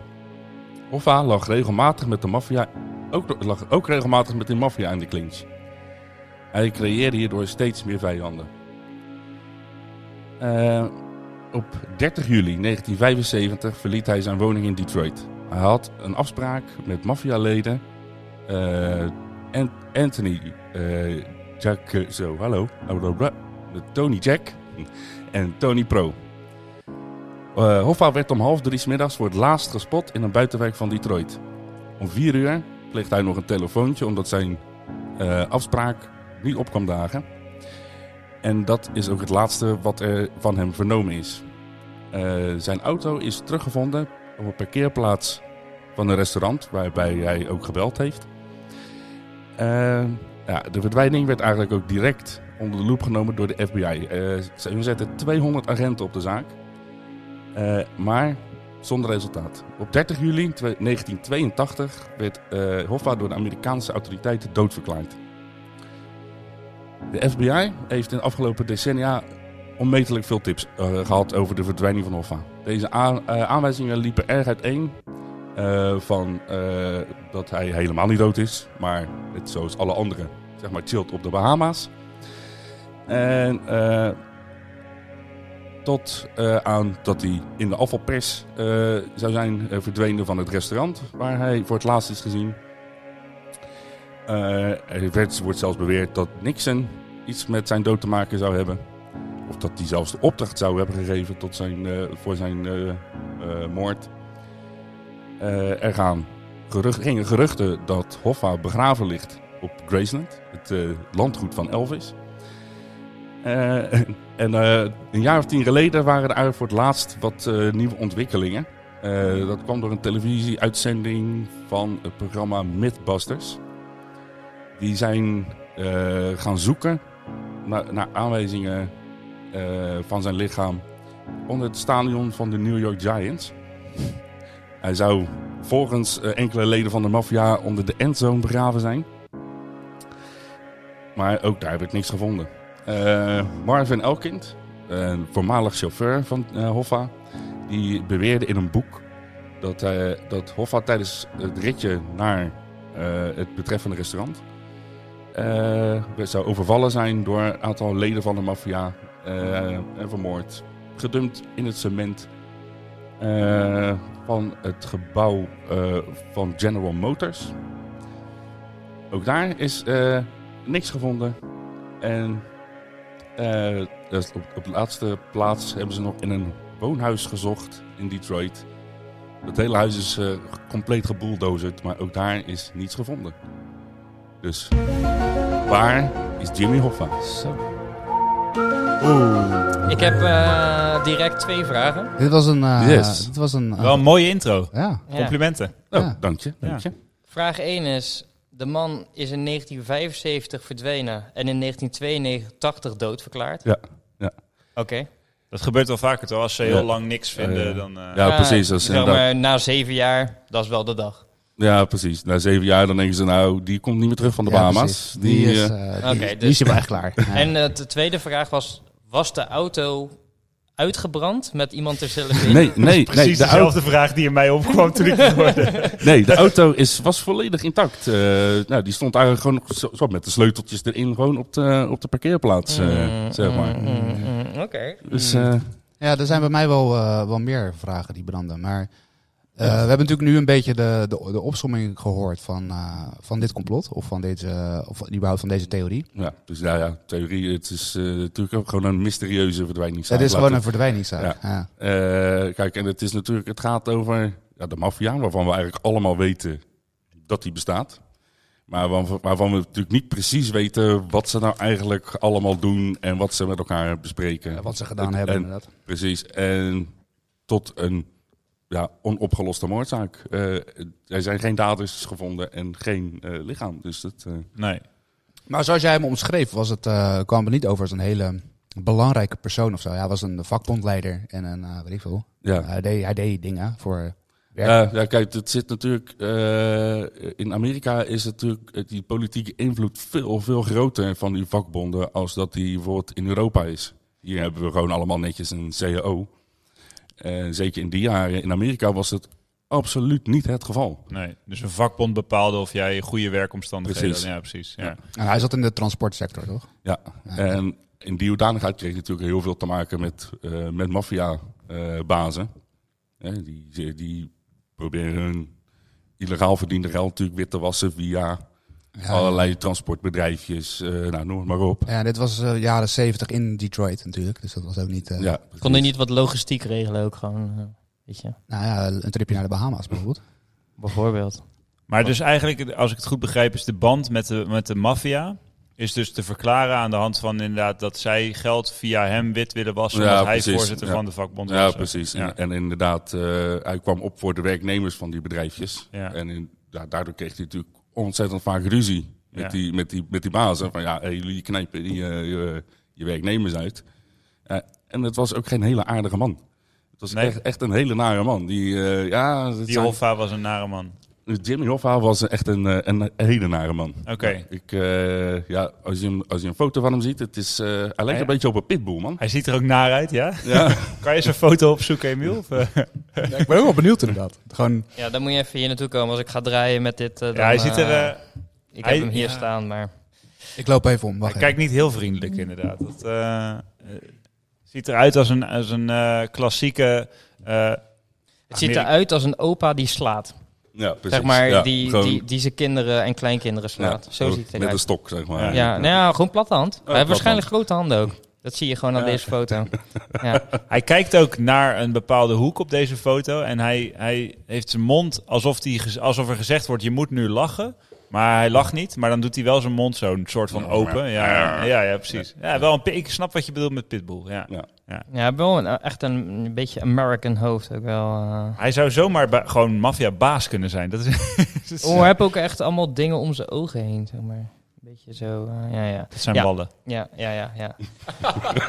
Hoffa lag regelmatig met de maffia, ook, lag ook regelmatig met de maffia in de clinch. Hij creëerde hierdoor steeds meer vijanden. Eh, op 30 juli 1975 verliet hij zijn woning in Detroit. Hij had een afspraak met maffialeden en Anthony eh, Jack, eh, zo, hallo, Tony Jack <laughs> en Tony Pro. Eh, Hoffa werd om half drie middags voor het laatst gespot in een buitenwijk van Detroit. Om vier uur pleegt hij nog een telefoontje omdat zijn eh, afspraak niet op kwam dagen. En dat is ook het laatste wat er van hem vernomen is. Eh, zijn auto is teruggevonden op een parkeerplaats van een restaurant waarbij hij ook gebeld heeft. Eh, ja, de verdwijning werd eigenlijk ook direct onder de loep genomen door de FBI. Eh, ze zetten 200 agenten op de zaak, eh, maar zonder resultaat. Op 30 juli 1982 werd eh, Hoffa door de Amerikaanse autoriteiten doodverklaard. De FBI heeft in de afgelopen decennia onmetelijk veel tips eh, gehad over de verdwijning van Hoffa. Deze aan- aanwijzingen liepen erg uiteen. Eh, van eh, dat hij helemaal niet dood is, maar net zoals alle anderen, zeg maar, chillt op de Bahama's. En eh, tot aan dat hij in de afvalpers zou zijn verdwenen van het restaurant waar hij voor het laatst is gezien. Er wordt zelfs beweerd dat Nixon iets met zijn dood te maken zou hebben. Of dat hij zelfs de opdracht zou hebben gegeven tot zijn, voor zijn moord. Eh, er gaan gerucht, gingen geruchten dat Hoffa begraven ligt op Graceland, het eh, landgoed van Elvis. Eh, <laughs> en een jaar of tien geleden waren er eigenlijk voor het laatst wat nieuwe ontwikkelingen. Dat kwam door een televisieuitzending van het programma Mythbusters. Die zijn gaan zoeken naar, naar aanwijzingen van zijn lichaam onder het stadion van de New York Giants. Hij zou volgens eh, enkele leden van de maffia onder de endzone begraven zijn. Maar ook daar werd niks gevonden. Eh, Marvin Elkind, een voormalig chauffeur van eh, Hoffa, die beweerde in een boek dat, eh, dat Hoffa tijdens het ritje naar het betreffende restaurant zou overvallen zijn door een aantal leden van de maffia en vermoord. Gedumpt in het cement eh, van het gebouw eh, van General Motors. Ook daar is eh, niks gevonden. En dus op, op de laatste plaats hebben ze nog in een woonhuis gezocht in Detroit. Het hele huis is compleet gebulldozerd, maar ook daar is niets gevonden. Dus waar is Jimmy Hoffa? Zo. Ik heb eh, direct twee vragen. Dit was een... eh, Yes. Dit was een... eh, Wel een mooie intro. ja. Ja. Complimenten. Oh, Ja. dank je. Dank je. Vraag 1 is: de man is in 1975 verdwenen en in 1982 doodverklaard. Ja, ja. Oké. Dat gebeurt wel vaker toch? Als ze heel Ja. lang niks vinden, Eh, dan... eh, Ja, precies. Dat is maar, na zeven jaar, dat is wel de dag. Ja, precies. Na zeven jaar dan denken ze nou, die komt niet meer terug van de Ja, Bahama's. precies. Die, is, eh, eh, die, is hier wel echt klaar. Ja. <laughs> En de tweede vraag was: was de auto uitgebrand met iemand er zelf in? nee, nee, Precies nee, de auto, dezelfde vraag die in mij opkwam toen ik het hoorde. <laughs> nee, de auto is, was volledig intact. Eh, nou, die stond eigenlijk gewoon zo, zo met de sleuteltjes erin gewoon op de, op de parkeerplaats, eh, Mm, zeg maar. mm, mm, mm, Oké. Dus eh, Ja, er zijn bij mij wel, eh, wel meer vragen die branden. Maar eh, we hebben natuurlijk nu een beetje de, de, de opsomming gehoord van, eh, van dit complot. Of van deze, of überhaupt van deze theorie. ja, dus ja, ja, theorie, het is eh, natuurlijk ook gewoon een mysterieuze verdwijningszaak. Het is gewoon een verdwijningszaak. Ja. Kijk, en het is natuurlijk, het gaat over ja, de maffia, waarvan we eigenlijk allemaal weten dat die bestaat. Maar waarvan, we natuurlijk niet precies weten wat ze nou eigenlijk allemaal doen en wat ze met elkaar bespreken. Wat ze gedaan hebben en- inderdaad. Precies. En tot een ja, onopgeloste moordzaak. Eh, er zijn geen daders gevonden en geen eh, lichaam. Dus dat, eh, Nee. Maar zoals jij hem omschreef, was het, eh, kwam het niet over als een hele belangrijke persoon of zo. Ja, hij was een vakbondleider en een, eh, weet ik veel. ja. hij, deed, hij deed dingen voor. Ja, ja, kijk, het zit natuurlijk. eh, in Amerika is natuurlijk die politieke invloed veel, veel groter van die vakbonden als dat die bijvoorbeeld in Europa is. Hier hebben we gewoon allemaal netjes een CAO. En zeker in die jaren in Amerika was het absoluut niet het geval. Nee, dus een vakbond bepaalde of jij goede werkomstandigheden Precies. had. Ja, precies. Ja. Ja. En hij zat in de transportsector, toch? Ja, en in die hoedanigheid kreeg je natuurlijk heel veel te maken met, eh met maffia-bazen. die, die proberen hun illegaal verdiende geld natuurlijk wit te wassen via Ja. allerlei transportbedrijfjes, eh nou, noem het maar op. Ja, dit was eh, jaren 70 in Detroit natuurlijk, dus dat was ook niet... eh, Ja, Kon hij niet wat logistiek regelen ook gewoon, eh, weet je, Nou ja, een tripje naar de Bahama's bijvoorbeeld. bijvoorbeeld. Maar dus eigenlijk, als ik het goed begrijp, is de band met de, met de maffia... is dus te verklaren aan de hand van inderdaad dat zij geld via hem wit willen wassen... Ja, omdat hij precies. voorzitter Ja. van de vakbond Ja, was. precies. Ja. En, en inderdaad, eh, hij kwam op voor de werknemers van die bedrijfjes. Ja. En in, ja, daardoor kreeg hij natuurlijk ontzettend vaak ruzie met, Ja. die, met, die, met die bazen. Van ja, hey, jullie knijpen die, eh, je, je werknemers uit. Eh, en het was ook geen hele aardige man. Het was Nee. echt, echt een hele nare man. Die, eh, ja, Die zijn- Hoffa was een nare man. Jimmy Hoffa was echt een, eh, een hele nare man. Oké. Ik, eh, ja, als, je hem, als je een foto van hem ziet, het is, eh, hij lijkt Ja. een beetje op een pitbull, man. Hij ziet er ook naar uit, ja? Ja. <laughs> Kan je zijn foto opzoeken, Emiel? Of? Ja, ik ben ook wel benieuwd inderdaad. Gewoon, Ja, dan moet je even hier naartoe komen als ik ga draaien met dit. eh, dan, ja, hij ziet er... ik hij- heb hem hier ja. staan, maar... ik loop even om, wacht hij kijkt niet heel vriendelijk, inderdaad. Het eh, eh, ziet eruit als een, als een eh, klassieke... eh, Het ziet eruit als een opa die slaat. Ja, precies. zeg maar, Ja, die, gewoon- die, die zijn kinderen en kleinkinderen slaat. Ja, Zo ziet het Met een stok, zeg maar. Ja. Ja, nou ja, gewoon platte hand. hij heeft platte waarschijnlijk grote handen ook. Dat zie je gewoon aan Ja. deze foto. <laughs> Ja. Hij kijkt ook naar een bepaalde hoek op deze foto. En hij, hij heeft zijn mond alsof, die, alsof er gezegd wordt: je moet nu lachen. Maar hij lacht niet. Maar dan doet hij wel zijn mond zo'n soort van open. Ja, ja, ja, precies. Ja, wel een, ik snap wat je bedoelt met Pitbull. Ja. Ja. Ja, hij heeft wel een, echt een, een beetje American hoofd ook wel. eh. Hij zou zomaar gewoon maffia-baas kunnen zijn. Dat is, <laughs> dat is- Oh, hij heeft ook echt allemaal dingen om zijn ogen heen, zeg maar. Een beetje zo, eh, ja, ja. dat zijn Ja. ballen. Ja, ja, ja, ja. <laughs>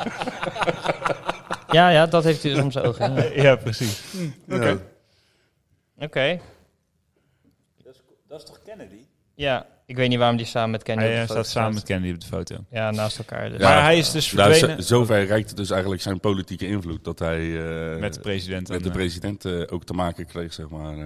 ja, ja, dat heeft hij dus om zijn ogen heen. Ja, precies. Oké. Oké. Dat is toch Kennedy? Ja, ik weet niet waarom die samen met Kenny Hij op eh, de foto staat samen met Kennedy op de foto. Ja, naast elkaar. Dus. Ja. maar hij is dus Nou, verdwenen zo- zover reikt het dus eigenlijk zijn politieke invloed dat hij eh, met de president. met de eh, president eh, ook te maken kreeg, zeg maar. eh.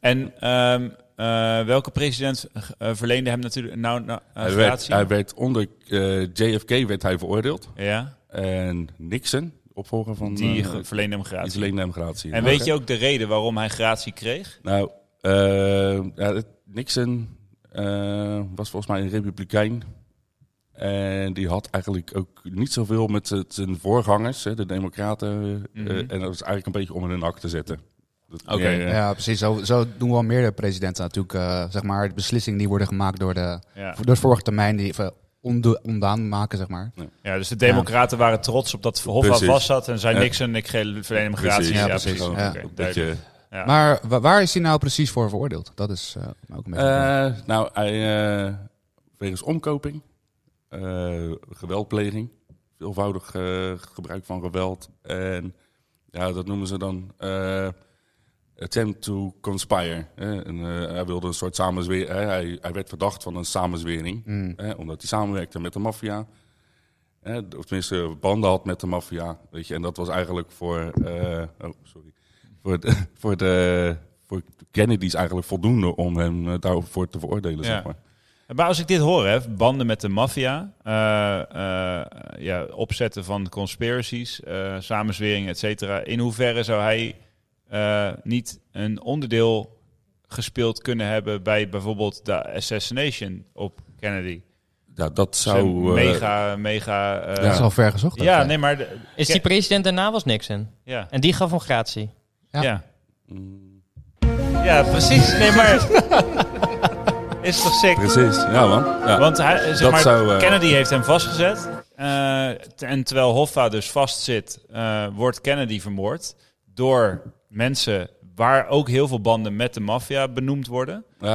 En ehm, eh, welke president eh, verleende hem natuurlijk nou, nou eh, hij, werd, gratie? hij werd onder eh, JFK werd hij veroordeeld. Ja, En Nixon, opvolger van... die eh, verleende hem die gratie. verleende hem gratie. En weet je ook de reden waarom hij gratie kreeg? Nou, eh, ja, Nixon eh, was volgens mij een republikein. En die had eigenlijk ook niet zoveel met zijn voorgangers, hè, de democraten. eh, Mhm. en dat was eigenlijk een beetje om in hun ak te zetten. Oké. eh, Ja, precies. Zo, zo doen wel meerdere presidenten natuurlijk. eh, zeg maar, de beslissingen die worden gemaakt door de, Ja. door de vorige termijn, die even ondaan maken, zeg maar. ja, dus de democraten waren trots op dat Hoffa Precies. vast zat en zei Ja. Nixon, ik ge- verleen hem gratie. Precies, Ja, ja, precies. precies. Ja. Maar wa- waar is hij nou precies voor veroordeeld? Dat is eh, ook een beetje... Eh, nou, hij, eh, wegens omkoping, geweldpleging, veelvoudig gebruik van geweld. En ja, dat noemen ze dan attempt to conspire. En, hij wilde een soort samenzwering. Hij, hij werd verdacht van een samenzwering, Mm. hè, omdat hij samenwerkte met de maffia. Of tenminste banden had met de maffia. Weet je, en dat was eigenlijk voor. oh, sorry. Voor, de, <laughs> voor, de, voor Kennedy's eigenlijk voldoende om hem eh, daarvoor te veroordelen. Ja. Zeg maar. Maar als ik dit hoor, hè, banden met de maffia, eh, eh, ja, opzetten van conspiracies, eh samenzweringen, et cetera. In hoeverre zou hij eh, niet een onderdeel gespeeld kunnen hebben bij bijvoorbeeld de assassination op Kennedy? Ja, dat zou. mega, mega... eh, dat is al ver gezocht. ja, nee, maar... de- Is die president daarna was Nixon? ja, En die gaf hem gratie. Ja. ja. Ja, precies. Nee, maar... <laughs> is toch sick? precies, ja man. Ja. Want hij, zeg Dat maar, zou, eh, Kennedy heeft hem vastgezet. eh, t- en terwijl Hoffa dus vastzit, eh, wordt Kennedy vermoord door mensen waar ook heel veel banden met de maffia benoemd worden. Eh,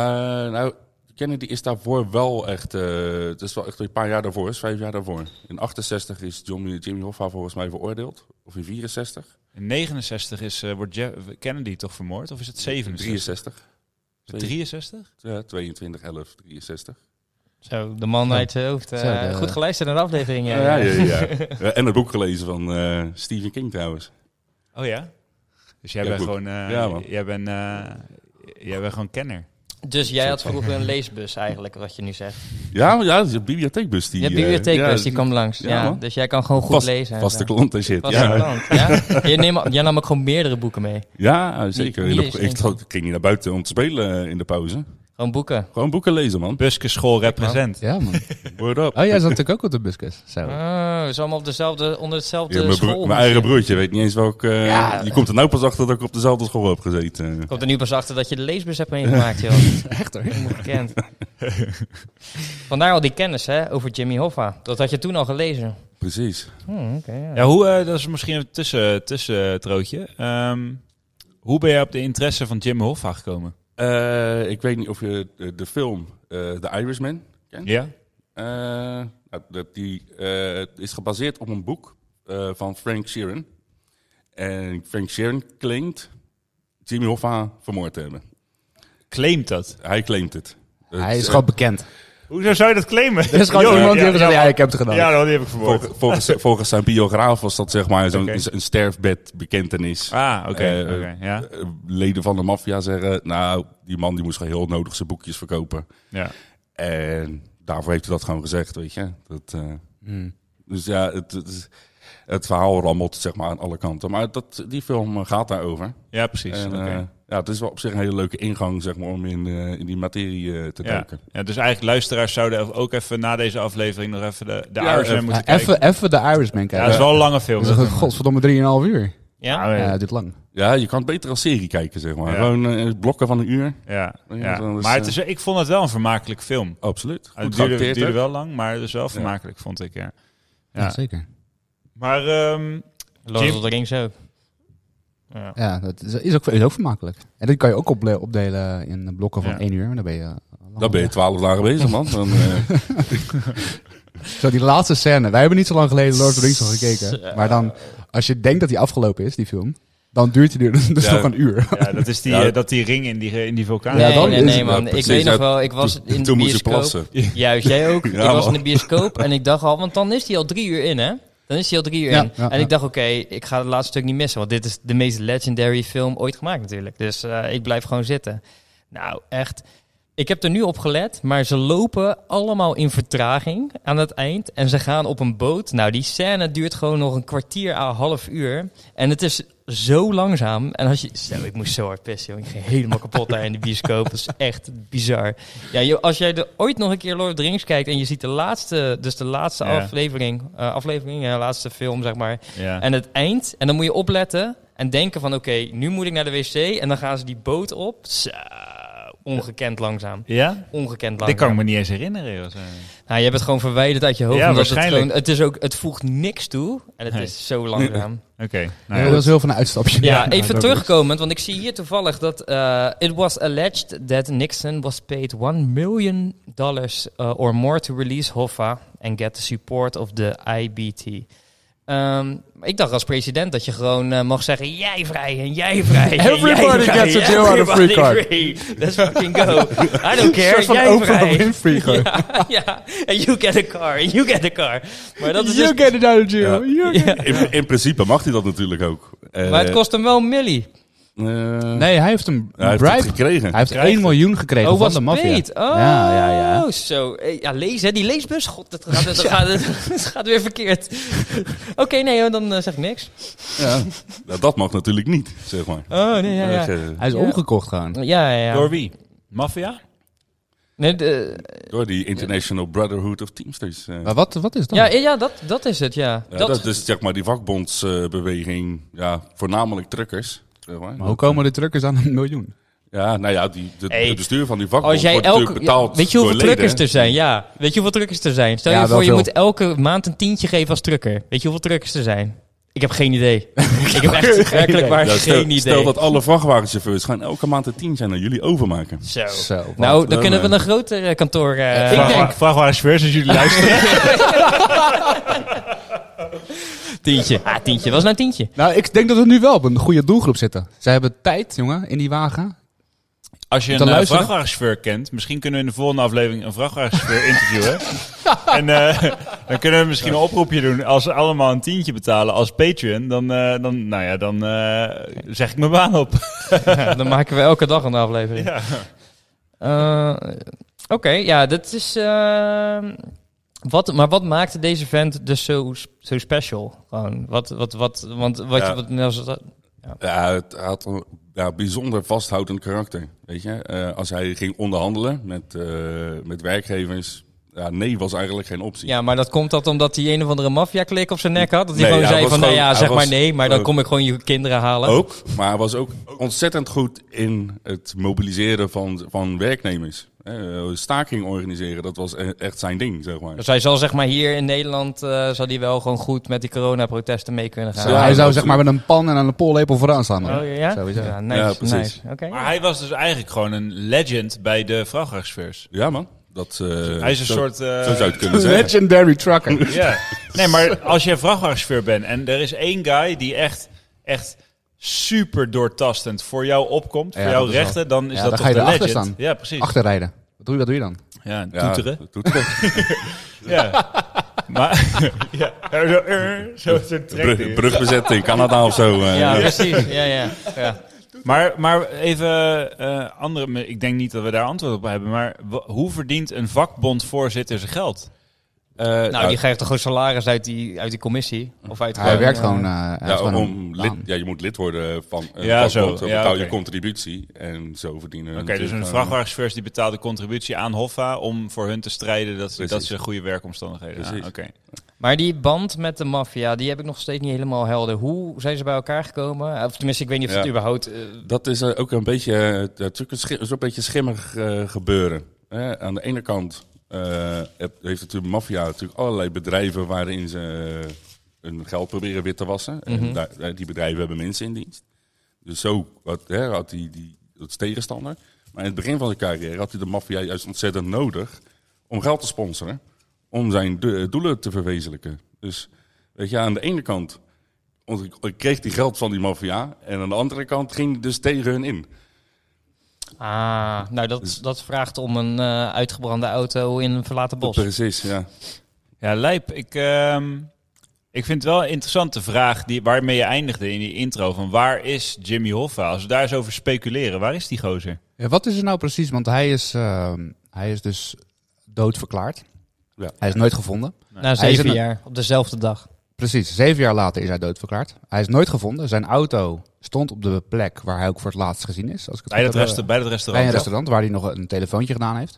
nou, Kennedy is daarvoor wel echt. eh, het is wel echt een paar jaar daarvoor, is vijf jaar daarvoor. In 68 is Jimmy, Jimmy Hoffa volgens mij veroordeeld. Of in 64? In 69 is, eh, wordt Je- Kennedy toch vermoord? Of is het 67? 63. 63? Ja, 22, 11, 63. Zo, de man uit zijn hoofd. eh, Zo, de- Goed geluisterd naar de aflevering. Ja, ja. ja, ja, <laughs> ja. Ja, En het boek gelezen van eh, Stephen King trouwens. Oh ja? Dus jij Ja, bent gewoon... eh, Ja, jij, bent, eh, jij bent gewoon kenner. Dus jij had vroeger een leesbus eigenlijk, wat je nu zegt. Ja, ja, een bibliotheekbus. Die, Je eh, bibliotheekbus, ja, die kwam langs. ja, Ja, dus jij kan gewoon goed Vast- lezen. en Vaste klant en shit. Vaste Ja, klant, ja? <laughs> Je neem, jij nam ook gewoon meerdere boeken mee. ja zeker. De- ik ging niet naar buiten om te spelen eh, in de pauze. Gewoon boeken. Gewoon boeken lezen, man. Buske School represent. Ja, man. Word up. Oh, jij zat natuurlijk ook op de buskus. Zo. Oh, is allemaal op dezelfde, onder hetzelfde Ja, mijn, school. broer- mijn eigen broertje weet niet eens welk... eh, Ja. Die komt er nou pas achter dat ik op dezelfde school heb gezeten. Komt er nu pas achter dat je de leesbus hebt meegemaakt, joh. <laughs> Echt hoor. Helemaal gekend. Vandaar al die kennis, hè, over Jimmy Hoffa. Dat had je toen al gelezen. Precies. Hmm, oké, ja. Ja, hoe, eh, dat is misschien een tussen, tussentrootje. Ehm, hoe ben je op de interesse van Jim Hoffa gekomen? Eh, ik weet niet of je de, de film eh The Irishman kent. Ja? Eh, nou, dat die eh, is gebaseerd op een boek eh, van Frank Sheeran. En Frank Sheeran claimt Jimmy Hoffa vermoord te hebben. Claimt dat? Hij claimt het. Hij is gewoon bekend. Hoezo zou je dat claimen? Er is gewoon Yo, iemand die heeft gezegd, ja, ik heb het gedaan. Ja, dat heb ik vermoord. Vol- volgens, <laughs> volgens zijn biograaf was dat zeg maar zo'n Oké. een sterfbed bekentenis. Ah, oké. Eh, oké, ja. Eh, Leden van de maffia zeggen, nou, die man die moest gewoon heel nodig zijn boekjes verkopen. ja. En daarvoor heeft hij dat gewoon gezegd, weet je. Dat, eh, Hmm. dus ja, het, het, het verhaal rammelt zeg maar aan alle kanten. Maar dat, die film gaat daarover. Ja, precies. En, oké. Ja, het is wel op zich een hele leuke ingang zeg maar, om in, eh, in die materie eh, te ja. duiken. ja, dus eigenlijk luisteraars zouden ook even na deze aflevering nog even de, de Ja, Irishman even- moeten Ja, kijken. even, even de Irishman Ja, kijken. dat is wel een lange film. Dat is een godverdomme 3,5 uur. Ja? Ah, Ja, ja. duurt lang. Ja, je kan het beter als serie kijken, zeg maar. Ja. Gewoon eh, blokken van een uur. Ja, Ja, ja. maar het is, ik vond het wel een vermakelijk film. Absoluut. Goed Het duurde, het wel lang, maar het is wel vermakelijk, vond ik. Ja. Ja, Ja. zeker. Maar ehm, Lord Jim- of the Rings ook. Ja. Ja, dat is, is, ook, is ook vermakelijk. En dat kan je ook ople- opdelen in blokken van Ja. 1 uur. En dan ben je... eh, Dan ben je twaalf dagen bezig, man. Dan, eh, <laughs> Zo, die laatste scène. Wij hebben niet zo lang geleden Lord of the Rings al gekeken. Maar dan, als je denkt dat die afgelopen is, die film, dan duurt die dus Ja. nog een uur. ja, dat is die, Ja. eh, dat die ring in die, in die vulkaan. Ja, dan nee, man. ja, ik weet nog Ja, wel, ik was in de toen moest je bioscoop. plassen. Juist, jij ook. <laughs> Ja, ik was in de bioscoop en ik dacht al, want dan is hij al drie uur in, hè? Dan is hij al drie uur Ja, in. ja, en ik dacht, oké, ik ga het laatste stuk niet missen. Want dit is de meest legendary film ooit gemaakt natuurlijk. Dus eh, ik blijf gewoon zitten. Nou, echt. Ik heb er nu op gelet, maar ze lopen allemaal in vertraging aan het eind. En ze gaan op een boot. Nou, die scène duurt gewoon nog een kwartier à half uur. En het is zo langzaam. En als je... Zo, ik moest zo hard pissen, joh. Ik ging helemaal kapot daar in de bioscoop. Dat is echt bizar. Ja, joh, als jij er ooit nog een keer Lord of the Rings kijkt... en je ziet de laatste, dus de laatste Ja. aflevering... eh, aflevering, ja, laatste film, zeg maar... Ja. En het eind. En dan moet je opletten en denken van... oké, nu moet ik naar de wc. En dan gaan ze die boot op. Zo, ongekend langzaam. ja? Ongekend langzaam. Dit kan ik me niet eens herinneren. Zo. Nou, je hebt het gewoon verwijderd uit je hoofd. Ja, omdat het, waarschijnlijk. gewoon, het, is ook, het voegt niks toe. En het Nee. is zo langzaam. <laughs> Oké. Nou, ja, dat is heel veel een uitstapje. Ja, even dat terugkomend, want ik zie hier toevallig dat uh, it was alleged that Nixon was paid 1 million dollars uh, or more to release Hoffa and get the support of the IBT. Um, ik dacht als president dat je gewoon uh, mag zeggen: jij vrij en jij vrij. en Everybody jij vrij, gets a deal on a free card. free. Let's fucking go. I don't Een care. soort van Jij vrij. Winfrey <laughs> gewoon. <laughs> Ja, ja. And you get a car. And you get a car. Maar dat is You dus, get it out of jail. Ja. You get- in, in principe mag hij dat natuurlijk ook. Eh, maar het kost hem wel een millie. Eh, Nee, hij heeft een hij bribe. gekregen. Hij heeft Krijgt 1 miljoen gekregen Oh, van de maffia. Oh, Ja, ja, ja. zo. Eh, Ja, lezen, hè, die leesbus. God, dat gaat, dat gaat, <laughs> het gaat weer verkeerd. Oké, nee, dan eh, zeg ik niks. Ja. Nou, dat mag natuurlijk niet, zeg maar. Oh, nee, ja, ja. Hij is Ja. omgekocht gewoon. Ja, ja, ja. Door wie? Maffia? Nee, de, Door die International Brotherhood of Teamsters. Maar wat, wat is dat? ja, ja dat, dat is het, ja. Ja, dat, dat, is zeg maar die vakbondsbeweging, ja, voornamelijk truckers. Zeg maar. Maar hoe komen de truckers aan een miljoen? Ja, nou ja, die, de, Hey, het bestuur van die vakbond als jij wordt elke, betaald weet je hoeveel door leden. truckers er zijn? Ja, weet je hoeveel truckers er zijn? Stel Ja, je voor, je veel. moet elke maand een tientje geven als trucker. Weet je hoeveel truckers er zijn? Ik heb geen idee. <laughs> ik heb echt werkelijk waar Ja, stel, geen idee. stel dat alle vrachtwagenchauffeurs gewoon elke maand een tientje aan jullie overmaken. Zo. Zo. Nou, dan dan, kunnen we een groter eh, kantoor... eh, Vraag, vraag waar chauffeurs als jullie luisteren. <laughs> <laughs> Tientje. Ah, tientje. Was nou een tientje? Nou, ik denk dat we nu wel op een goede doelgroep zitten. Zij hebben tijd, jongen, in die wagen. Als je een uh, luisteren? vrachtwagenchauffeur kent, misschien kunnen we in de volgende aflevering een vrachtwagenchauffeur interviewen. <laughs> en eh, dan kunnen we misschien een oproepje doen. Als ze allemaal een tientje betalen als Patreon, dan, eh, dan, nou ja, dan eh, zeg ik mijn baan op. <laughs> dan maken we elke dag een aflevering. ja. Eh, Oké, ja, dat is. Wat, maar wat maakte deze vent dus zo, zo special? Gewoon, wat, wat, wat, want wat, Ja. wat, nou, zo- Ja, het had een ja, bijzonder vasthoudend karakter. Weet je? Eh, als hij ging onderhandelen met, eh, met werkgevers, ja, nee was eigenlijk geen optie. ja, maar dat komt dat omdat hij een of andere maffia-klik op zijn nek had? Dat hij Nee, gewoon zei van, nou ja, zeg maar nee, maar dan ook- kom ik gewoon je kinderen halen. Ook, maar hij was ook ontzettend goed in het mobiliseren van, van werknemers. Eh, staking organiseren, dat was e- echt zijn ding, zeg maar. Dus hij zal zeg maar hier in Nederland, eh, zal hij wel gewoon goed met die coronaprotesten mee kunnen gaan. Ja, hij zou zeg maar met een pan en een pollepel vooraan staan. Oh ja? Sowieso. Ja, nice, Ja, precies. nice. Oké. Maar hij was dus eigenlijk gewoon een legend bij de vrachtwagenchauffeurs. Ja, man. Dat, eh, Hij is een zo, soort... eh, Zo zou je het kunnen zeggen. Legendary trucker. <laughs> Ja. Nee, maar als jij vrachtwagenchauffeur bent en er is één guy die echt, echt super doortastend voor jou opkomt, Ja, voor jouw rechten, dan is Ja, dat dan toch ga je de erachter legend. staan. Ja, precies. Achterrijden. Wat doe je, wat doe je dan? Ja, Ja, toeteren. <laughs> toeteren. <laughs> Ja. Maar, ja. Zo, zo, zo trekt Brug, brugbezetting in Canada of zo. eh. Ja, precies. Ja, ja. ja. Maar, maar even eh, andere, ik denk niet dat we daar antwoord op hebben, maar hoe verdient een vakbondvoorzitter zijn geld? Eh, Nou, die krijgt toch gewoon salaris uit die, uit die commissie? Of uit Hij werkt gewoon... eh, ja, gewoon om lid, ja, je moet lid worden van een Ja, zo. vakbond, dan Ja, betaal je contributie en zo verdienen Oké, dus een natuurlijk, vrachtwagenchauffeurs die betaalt de contributie aan Hoffa om voor hun te strijden dat Precies. dat ze goede werkomstandigheden hebben. Precies. Oké. Maar die band met de maffia, die heb ik nog steeds niet helemaal helder. Hoe zijn ze bij elkaar gekomen? Of tenminste, ik weet niet of het überhaupt... eh, Dat is eh, ook een beetje, eh, natuurlijk een zo'n beetje schimmig eh, gebeuren. Hè? Aan de ene kant eh, heeft natuurlijk de maffia natuurlijk allerlei bedrijven waarin ze eh, hun geld proberen wit te wassen. Mhm. En daar, eh, die bedrijven hebben mensen in dienst. Dus zo had, hè, had hij die, dat tegenstander. Maar in het begin van zijn carrière had hij de maffia juist ontzettend nodig om geld te sponsoren. Om zijn do- doelen te verwezenlijken. Dus weet je, aan de ene kant kreeg hij geld van die maffia. En aan de andere kant ging hij dus tegen hun in. ah, nou dat, dat vraagt om een eh, uitgebrande auto in een verlaten bos. Precies, ja. Ja, Lijp, ik, ehm, ik vind het wel een interessante vraag die, waarmee je eindigde in die intro. Van waar is Jimmy Hoffa? Als we daar eens over speculeren, waar is die gozer? Ja, wat is er nou precies? Want hij is, ehm, hij is dus doodverklaard. Ja. Hij is nooit gevonden. Na zeven een- jaar, op dezelfde dag. Precies, zeven jaar later is hij doodverklaard. Hij is nooit gevonden. Zijn auto stond op de plek waar hij ook voor het laatst gezien is. Als ik het Bij resta- eh, bij dat bij restaurant. een toch? restaurant waar hij nog een telefoontje gedaan heeft.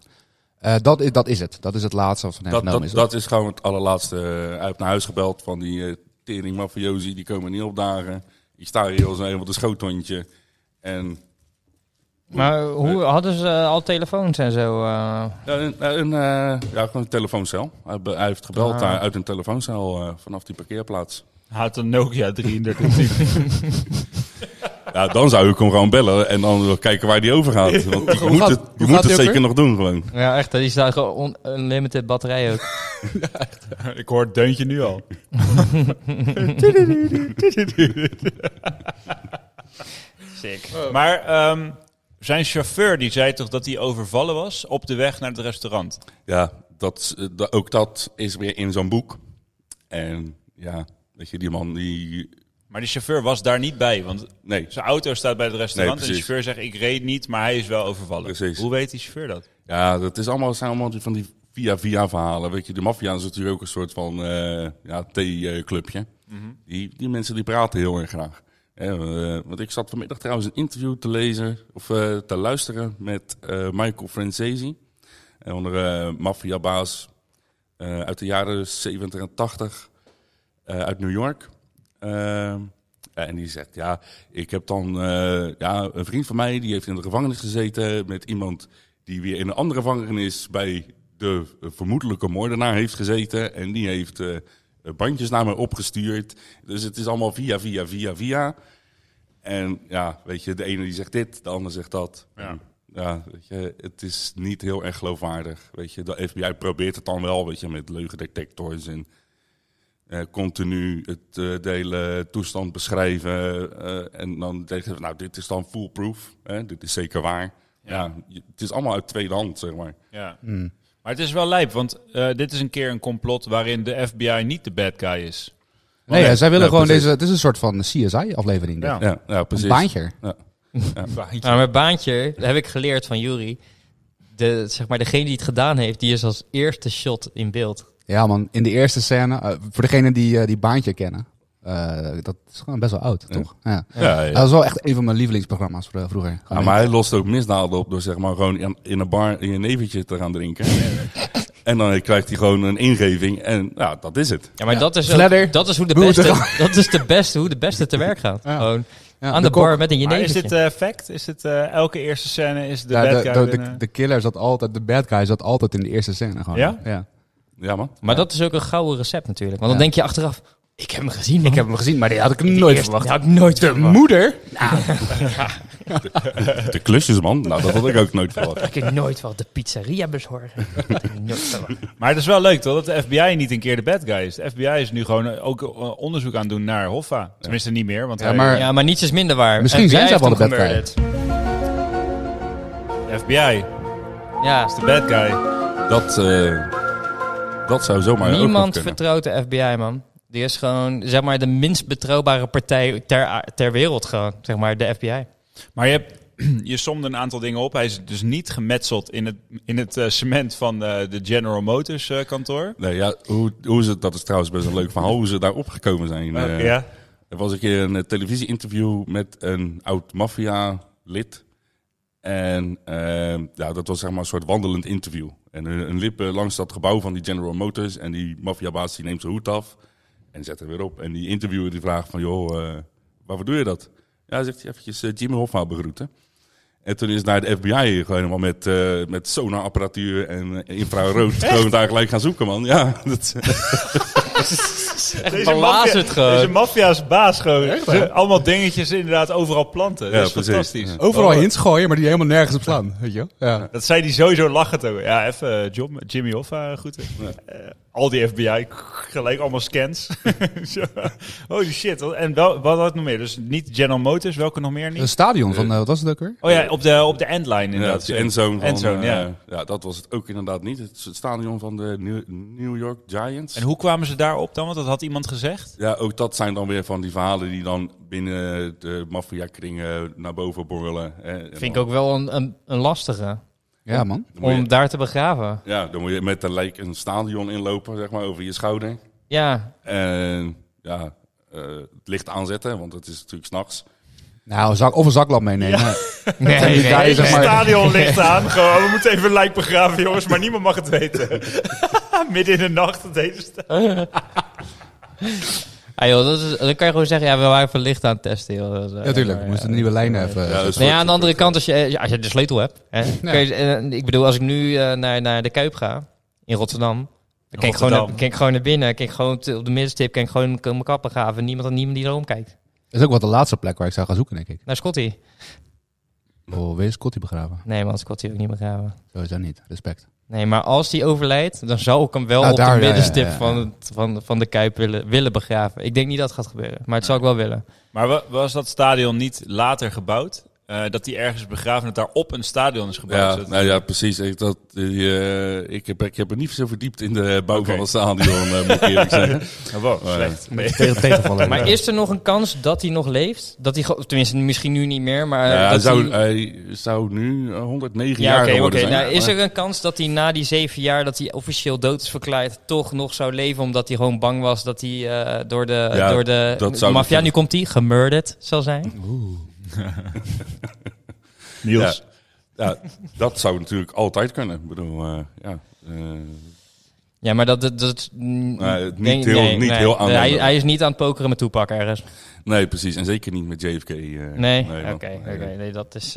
Eh, dat, is, dat is het. Dat is het laatste wat van hem Dat, genomen dat, is. dat is gewoon het allerlaatste. Hij heeft naar huis gebeld van die eh tering mafiosi, die komen niet opdagen. Die staan hier als een helemaal de schoothondje. En Maar hoe hadden ze eh, al telefoons en zo? eh? ja, een, een, eh, ja, gewoon een telefooncel. Hij, heeft gebeld Ah. daar uit een telefooncel eh, vanaf die parkeerplaats. Hij had een Nokia 3310. <laughs> Ja, dan zou ik hem gewoon bellen en dan kijken waar die over gaat. Want die <laughs> moet gaat- het, die moet het zeker nog doen gewoon. Ja, echt. Die staat gewoon on- unlimited batterij ook. <laughs> ik hoor het deuntje nu al. Sick. Maar ehm, zijn chauffeur die zei toch dat hij overvallen was op de weg naar het restaurant? Ja, dat, eh, da- ook dat is weer in zo'n boek. En ja, weet je, die man die... Maar die chauffeur was daar niet bij, want Nee, zijn auto staat bij het restaurant Nee, en de chauffeur zegt ik reed niet, maar hij is wel overvallen. Precies. Hoe weet die chauffeur dat? Ja, dat is allemaal, zijn allemaal van die via-via verhalen. Weet je, de maffia is natuurlijk ook een soort van eh ja, theeclubje. die, die mensen die praten heel erg graag. Eh, want ik zat vanmiddag trouwens een interview te lezen of eh, te luisteren met eh, Michael Francesi. Een andere maffiabaas eh, uit de jaren 70 en 80 eh, uit New York. En die zegt, ja, ik heb dan ja, een vriend van mij, die heeft in de gevangenis gezeten met iemand die weer in een andere gevangenis bij de vermoedelijke moordenaar heeft gezeten. En die heeft bandjes naar me opgestuurd. Dus het is allemaal via, via, via, via. En ja, weet je, de ene die zegt dit, de ander zegt dat. Ja. Ja, weet je, het is niet heel erg geloofwaardig. Weet je, de FBI probeert het dan wel, weet je, met leugendetectors en eh, continu het, eh, de hele toestand beschrijven. eh, en dan denken we, nou, dit is dan foolproof. Hè? Dit is zeker waar. Ja, je- het is allemaal uit tweede hand, zeg maar. Ja. Hmm. Maar het is wel lijp, want eh, dit is een keer een complot waarin de FBI niet de bad guy is. Nee, nee, zij willen ja, gewoon precies. deze... Het is een soort van CSI-aflevering. Ja. Ja, ja Een precies. baantje. <laughs> Nou, mijn baantje, dat heb ik geleerd van Jury. De, zeg maar, degene die het gedaan heeft, die is als eerste shot in beeld. Ja man, in de eerste scène, eh, voor degenen die eh, die baantje kennen, dat is gewoon best wel oud, Ja. toch? Ja. Ja, ja. Dat was wel echt een van mijn lievelingsprogramma's vro- vroeger. Maar hij lost ook misdaden op door zeg maar gewoon in, een bar in een neventje te gaan drinken. en dan krijgt hij gewoon een ingeving en ja, dat is het. Ja, maar dat, is dat is hoe de het beste, <laughs> dat is de beste, hoe de beste te werk gaat. Ja. Gewoon Ja, aan de, bar met een Maar is jenevertje. dit eh, fact? Is dit eh, elke eerste scène is de Ja, bad guy? de, de, killer zat altijd, de bad guy zat altijd in de eerste scène gewoon. Ja? Ja. Ja man. Maar dat is ook een gouden recept natuurlijk. Want dan Ja. denk je achteraf, ik heb hem gezien. Ik heb hem gezien, maar die had ik nooit verwacht. Dat had ik nooit De verwacht. moeder? De klusjesman, nou dat had ik ook nooit verwacht. Ik heb nooit wel de pizzeria bezorgen. Dat had ik nooit verwacht. Maar het is wel leuk toch, dat de FBI niet een keer de bad guy is. De FBI is nu gewoon eh, ook eh, onderzoek aan het doen naar Hoffa. Tenminste niet meer, want Ja, hij- maar- Ja, maar niets is minder waar. Misschien FBI zijn zij heeft wel de bad guy. gemurderd. de FBI Ja, is de bad guy. Dat, eh, dat zou zomaar ook nog niemand vertrouwt de FBI, man. Die is gewoon, zeg maar, de minst betrouwbare partij ter, ter wereld gewoon. Zeg maar, de FBI. Maar je, hebt, <clears throat> je somde een aantal dingen op. Hij is dus niet gemetseld in het, in het eh, cement van eh, de General Motors eh, kantoor. Nee, ja, hoe, hoe ze, dat is trouwens best een leuk verhaal, hoe ze daar opgekomen zijn. Eh, ja. Er was een keer een televisieinterview met een oud maffia-lid. En ja, dat was zeg maar een soort wandelend interview. En een, een lip langs dat gebouw van die General Motors. En die maffiabaas die neemt zijn hoed af en zet er weer op. En die interviewer die vraagt van, joh, eh, waarvoor doe je dat? Ja, zegt hij eventjes eh, Jimmy Hoffa begroeten. En toen is naar de FBI gewoon helemaal met, eh met sonarapparatuur en infrarood gewoon daar gelijk gaan zoeken, man. Ja, dat, Echt belazerd <laughs> gewoon. Deze maffia's baas gewoon. Allemaal dingetjes inderdaad overal planten. Ja, dat is precies. fantastisch. Ja. Overal Oh, hints gooien, maar die helemaal nergens op slaan. Weet je wel? Ja. Dat zei die sowieso lachend ook. Ja, even John, Jimmy Hoffa groeten. Eh, al die FBI, gelijk allemaal scans. <laughs> Holy shit. En wel, wat had nog meer? Dus niet General Motors, welke nog meer Een niet? stadion van, eh, wat was het ook weer? Oh ja, op de, op de endline Ja, inderdaad. de endzone. Van, Endzone, eh, ja. ja. dat was het ook inderdaad niet. Het, stadion van de New, New York Giants. En hoe kwamen ze daarop dan? Want dat had iemand gezegd. Ja, ook dat zijn dan weer van die verhalen die dan binnen de maffia-kringen naar boven borrelen. hè. Vind ik ook wel een, een, een lastige. Ja, man. Om je- daar te begraven. Ja, dan moet je met een lijk een stadion inlopen, zeg maar, over je schouder. Ja, En ja, eh, het licht aanzetten, want het is natuurlijk s'nachts. Nou, een zak, of een zaklamp meenemen. <laughs> nee, nee, nee. zeg maar- stadion ligt aan. Gewoon, we moeten even een lijk begraven, jongens. Maar niemand mag het weten. <laughs> Midden in de nacht, het hele stadion. <laughs> Ah, joh, dat is, dan kan je gewoon zeggen, ja, we waren even licht aan het testen. Joh. Dat is, eh, Ja, tuurlijk. We moesten ja. de nieuwe lijnen even... Ja, dus Nou ja, voor- aan de andere kant, als je, ja, als je de sleutel hebt. Hè, kan je- eh, ik bedoel, als ik nu eh, naar, naar de Kuip ga, in Rotterdam. Dan kan ik, gewoon, naar- kan ik gewoon naar binnen. Kan ik gewoon op de middenstip kan ik gewoon mijn kappen gaven. Niemand, niemand die erom kijkt. Dat is ook wel de laatste plek waar ik zou gaan zoeken, denk ik. Naar Scotty. Oh, weer is Scotty begraven. Nee, man, Scotty ook niet begraven. Sowieso niet. Respect. Nee, maar als die overlijdt, dan zou ik hem wel Ah, op daar, de middenstip ja, ja. Van, het, van, van de Kuip willen, willen begraven. Ik denk niet dat het gaat gebeuren, maar het zou ik wel willen. Maar wa- was dat stadion niet later gebouwd? Eh, dat die ergens begraven, dat daar op een stadion is gebouwd? Ja, nou ja, precies. Ik, dat, eh, ik, heb, ik heb me niet zo verdiept in de bouw van het stadion, eh, moet ik eerlijk <laughs> zeggen. Wow, Maar- slecht. Nee. Tegen, tegenvallen. Maar is er nog een kans dat hij nog leeft? Dat hij, tenminste, misschien nu niet meer, maar... Ja, dat zou, hij- hij zou nu eh, 109 Ja, jaar oké, oké. geworden zijn. Nou, is er een kans dat hij na die zeven jaar dat hij officieel dood is verklaard, toch nog zou leven, omdat hij gewoon bang was dat hij eh, door de, Ja, door de dat zou maffia, nu komt hij, gemurderd zal zijn? <laughs> Niels. Ja, dat zou natuurlijk altijd kunnen. Ik bedoel, eh, ja... eh, Ja, maar dat... dat, dat Nee, niet denk- heel- niet heel hij, hij is niet aan het pokeren met Toepak ergens. nee, precies. En zeker niet met JFK. eh, Nee, oké. nee, oké. Nee, dat is...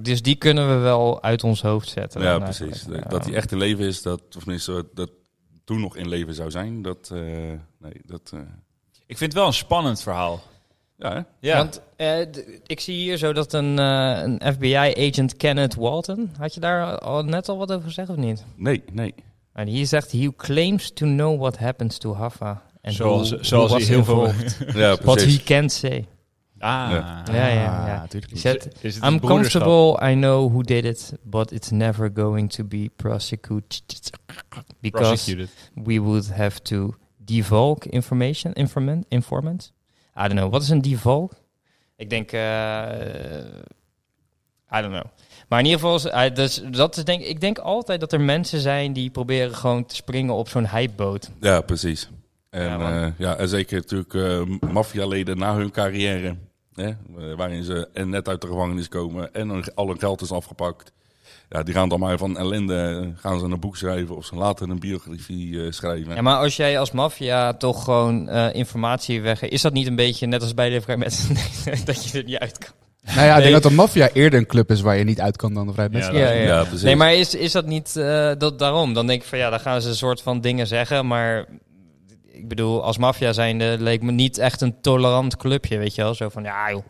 dus die kunnen we wel uit ons hoofd zetten. Ja, precies. eigenlijk. Dat hij echt in leven is, dat, of tenminste, dat toen nog in leven zou zijn, dat... eh, nee, dat... eh, Ik vind het wel een spannend verhaal. Ja? Ja. Want eh, ik zie hier zo dat een, eh, een FBI-agent Kenneth Walton... Had je daar al, net al wat over gezegd of niet? Nee, nee. En hier zegt... He claims to know what happens to Hoffa. And Zoals- who- zoals who hij was heel veel- involved. <laughs> Ja, What he can't say. Ah. Ja. Ja, ja, ja. Ah. Zet, I'm comfortable, I know who did it, but it's never going to be prosecuted. Because Prosecuted. we would have to divulge information, informant, informant. I don't know. Wat is een divulge? Ik denk, eh, I don't know. Maar in ieder geval, eh, dus, dat is denk, ik denk altijd dat er mensen zijn die proberen gewoon te springen op zo'n hypeboot. Ja, precies. En, Ja, en zeker natuurlijk eh maffialeden na hun carrière. Hè, eh, waarin ze en net uit de gevangenis komen en hun, al hun geld is afgepakt. Ja, die gaan dan maar van ellende, eh, gaan ze een boek schrijven of ze laten een biografie eh, schrijven. Ja, maar als jij als maffia toch gewoon eh, informatie weg... Is dat niet een beetje net als bij de vrijmetselarij <laughs> dat je er niet uit kan? Nou ja, ik denk dat de maffia eerder een club is waar je niet uit kan dan de vrijmetselaar. Ja, Ja, ja. Ja, precies. Nee, maar is, is dat niet eh, dat daarom? Dan denk ik van ja, dan gaan ze een soort van dingen zeggen, maar ik bedoel, als maffia zijnde leek me niet echt een tolerant clubje, weet je wel? Zo van ja, joh,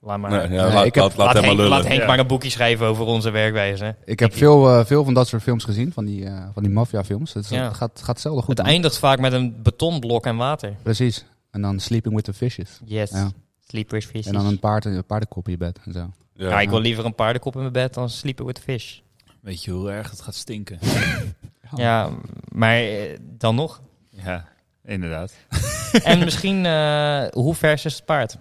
laat maar. Nee, ja, Nee, laat, ik heb- laat, Henk, lullen. laat Henk Ja. maar een boekje schrijven over onze werkwijze. Ik heb veel, eh, veel van dat soort films gezien, van die, eh van die maffiafilms. Het, is- Ja. het gaat, gaat zelden goed. Het man. eindigt vaak met een betonblok en water. Precies. En dan Sleeping with the Fishes. Yes. Ja. Sleepers fish. En dan een, paard, een paardenkop in je bed en zo. Ja. Ja, ik wil liever een paardenkop in mijn bed dan sleepen with fish. Weet je hoe erg het gaat stinken? <laughs> Ja, maar eh, dan nog. ja, inderdaad. en misschien, eh, hoe vers is het paard?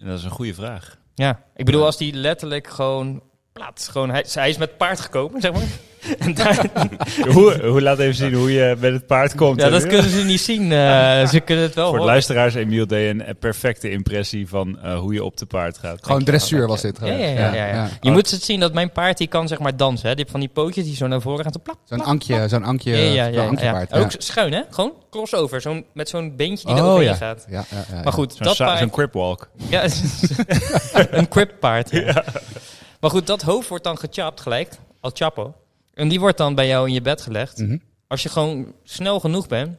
En dat is een goede vraag. Ja, ik bedoel, als die letterlijk gewoon plat, gewoon, hij, hij is met paard gekomen, zeg maar. <laughs> en daar, <laughs> hoe, hoe, laat even zien hoe je met het paard komt. ja, dat kunnen ze niet zien. eh, <laughs> ze kunnen het wel Voor de horen. luisteraars, Emiel deed een eh, perfecte impressie van eh, hoe je op de paard gaat. Gewoon dressuur was dit. Ja, gewoon. ja, ja, ja, ja. Je moet het zien dat mijn paard, die kan zeg maar dansen. Hè. Die heeft van die pootjes die zo naar voren gaan. Te plak, Zo'n ankje, zo'n ankje, Ja, ja. Ook schuin, hè? Gewoon crossover. Zo'n, met zo'n beentje die Oh, overheen ja. gaat. Ja, ja, ja, ja. Maar goed, Zo'n dat paard... zo'n cripwalk. Ja, een crippaard. Ja. Maar goed, dat hoofd wordt dan gechapt gelijk. Al chapo. En die wordt dan bij jou in je bed gelegd. Mhm. Als je gewoon snel genoeg bent,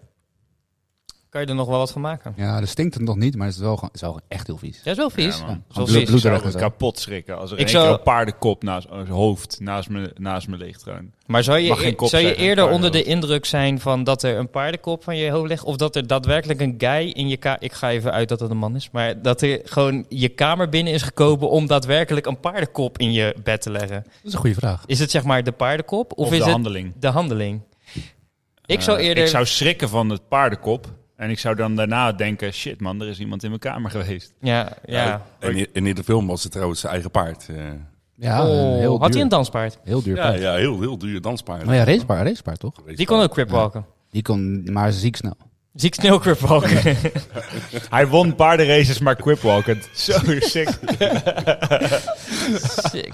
kan je er nog wel wat van maken. Ja, dat stinkt het nog niet, maar het is wel, gewoon- het is wel echt heel vies. Ja, is wel vies. Ja, man. Bloed- zou kapot schrikken als er Ik een zou- keer een paardenkop naast een hoofd naast me, naast me ligt. Gewoon. Maar zou Mag je, geen kop zou je zeggen, eerder onder de indruk zijn van dat er een paardenkop van je hoofd ligt? Of dat er daadwerkelijk een guy in je kamer... Ik ga even uit dat het een man is. Maar dat er gewoon je kamer binnen is gekomen om daadwerkelijk een paardenkop in je bed te leggen. Dat is een goede vraag. Is het zeg maar de paardenkop? Of, Of, is de het handeling. de handeling? Ik zou Eh, eerder... Ik zou schrikken van het paardenkop. En ik zou dan daarna denken, shit man, er is iemand in mijn kamer geweest. Ja, ja. En in, in de film was het trouwens zijn eigen paard. eh. Ja, oh, heel had hij een danspaard? Heel duur ja, paard. ja, heel, heel duur danspaard. Oh ja, racepaard, racepaard toch? Die kon ook cripwalken. Die kon, maar ziek snel. Ziek snel. <laughs> Hij won paardenraces, maar quipwalkend. <laughs> Zo sick. <laughs> Sick.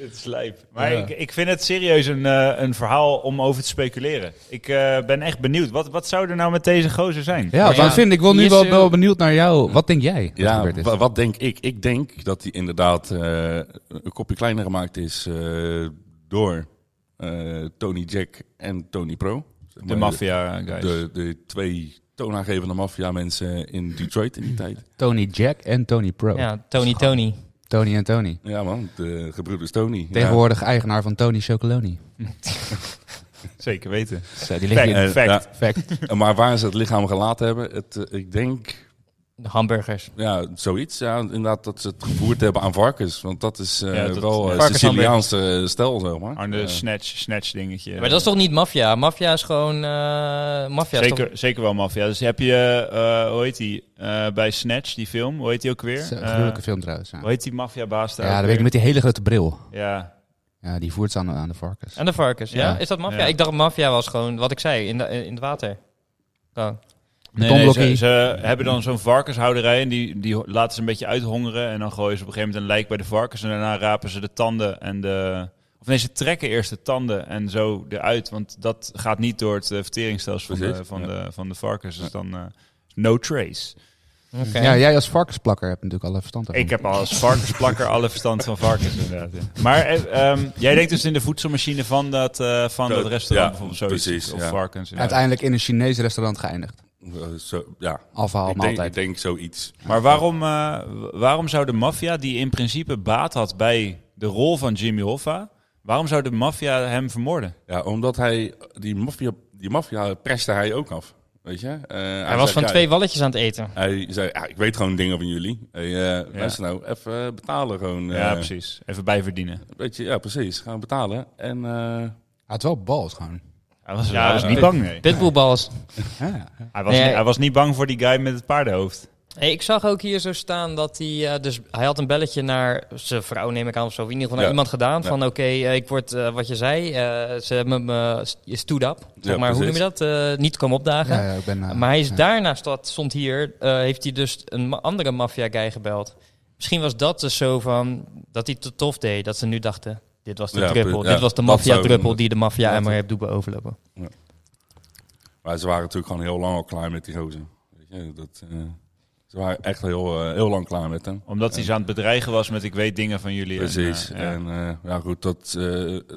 Het is lijp. Maar Ja. ik, ik vind het serieus een, eh, een verhaal om over te speculeren. Ik eh, ben echt benieuwd. Wat, wat zou er nou met deze gozer zijn? Ja, Maar wat ja, vind ik wil nu wel, is, wel eh, benieuwd naar jou. Wat denk jij? Wat Ja, gebeurd is? wa- wat denk ik? Ik denk dat hij inderdaad eh, een kopje kleiner gemaakt is eh, door eh, Tony Jack en Tony Pro. Zeg De maffia guys. De, de twee toonaangevende maffia mensen in Detroit in die tijd. Tony Jack en Tony Pro. Ja, Tony Tony. Tony en Tony. Ja man, de gebroeders Tony. Ja. Tegenwoordig eigenaar van Tony Chocoloni. <laughs> Zeker weten. Die ligt Fact. En, Fact. Fact. ja, maar waar ze het lichaam gelaten hebben, het, eh, ik denk, De hamburgers. ja, zoiets. Ja, inderdaad dat ze het gevoerd hebben aan varkens. Want dat is eh, Ja, dat- wel eh, Varkenshamburgers. Siciliaanse stijl, zeg maar. Aan de Eh, snatch, snatch dingetje. Maar dat is toch niet maffia? Maffia is gewoon... eh maffia is Zeker, toch... zeker wel maffia. Dus heb je, eh, hoe heet die, eh, bij Snatch, die film, hoe heet die ook weer? Is een Eh, gruwelijke film trouwens. Ja, hoe heet die maffiabaas daar ja dat weet ik met die hele grote bril. Ja, Ja, die voert ze aan, aan de varkens. En de varkens, ja? Ja. Is dat maffia? Ja. Ik dacht maffia was gewoon, wat ik zei, in, de, in het water. Oh. Nee, ze, ze hebben dan zo'n varkenshouderij en die, die laten ze een beetje uithongeren. En dan gooien ze op een gegeven moment een lijk bij de varkens. En daarna rapen ze de tanden en de... Of nee, ze trekken eerst de tanden en zo eruit. Want dat gaat niet door het eh, verteringsstelsel van, de, van, ja. de, van de varkens. Dus dan eh, no trace. Oké. Ja, jij als varkensplakker hebt natuurlijk alle verstand ervan. Ik heb al als varkensplakker alle verstand van varkens <laughs> inderdaad. ja. Maar eh, ehm, jij denkt dus in de voedselmachine van dat, eh, van dat restaurant ja, bijvoorbeeld zoiets. precies, of ja. varkens. inderdaad. Uiteindelijk in een Chinees restaurant geëindigd. Eh, zo, ja, Afhaal, ik denk, maaltijd. ik denk zoiets. Maar waarom, eh, waarom zou de maffia, die in principe baat had bij de rol van Jimmy Hoffa, waarom zou de maffia hem vermoorden? Ja, omdat hij, die maffia, die maffia preste hij ook af. weet je. Eh, Hij was zei, van ja, twee walletjes aan het eten. Hij zei, ja, ik weet gewoon dingen van jullie. Hey, eh, nou, even betalen gewoon. Ja, precies. Even bijverdienen. Weet je, ja, precies. Gaan betalen. En eh, Hij had wel balls gewoon. Hij was, Ja, hij was niet bang, nee. Pitbullballs. Ja. Hij was, Nee, niet, hij was niet bang voor die guy met het paardenhoofd. Hey, ik zag ook hier zo staan dat hij... eh, dus hij had een belletje naar zijn vrouw, neem ik aan, of zo. In ieder geval naar Ja. iemand gedaan. Ja. Van oké, eh, ik word, eh, wat je zei, eh, ze hebben me... Je stood up. Zeg Ja, maar, hoe noem je dat? Eh, niet komen opdagen. Ja, ja, ik ben, Maar hij is ja. daarna stond, stond hier, eh, heeft hij dus een andere maffia-guy gebeld. Misschien was dat dus zo van, dat hij het te tof deed. Dat ze nu dachten, dit was de Ja, druppel. dit ja, was de maffia-druppel die de maffia Ja, emmer toch. heeft doen overlopen. maar ze waren natuurlijk gewoon heel lang al klaar met die gozer. Weet je, dat, eh, ze waren echt heel, eh, heel lang klaar met hem. Omdat hij ze aan het bedreigen was met ik weet dingen van jullie. en, Precies. eh, ja. En ja, goed, dat, eh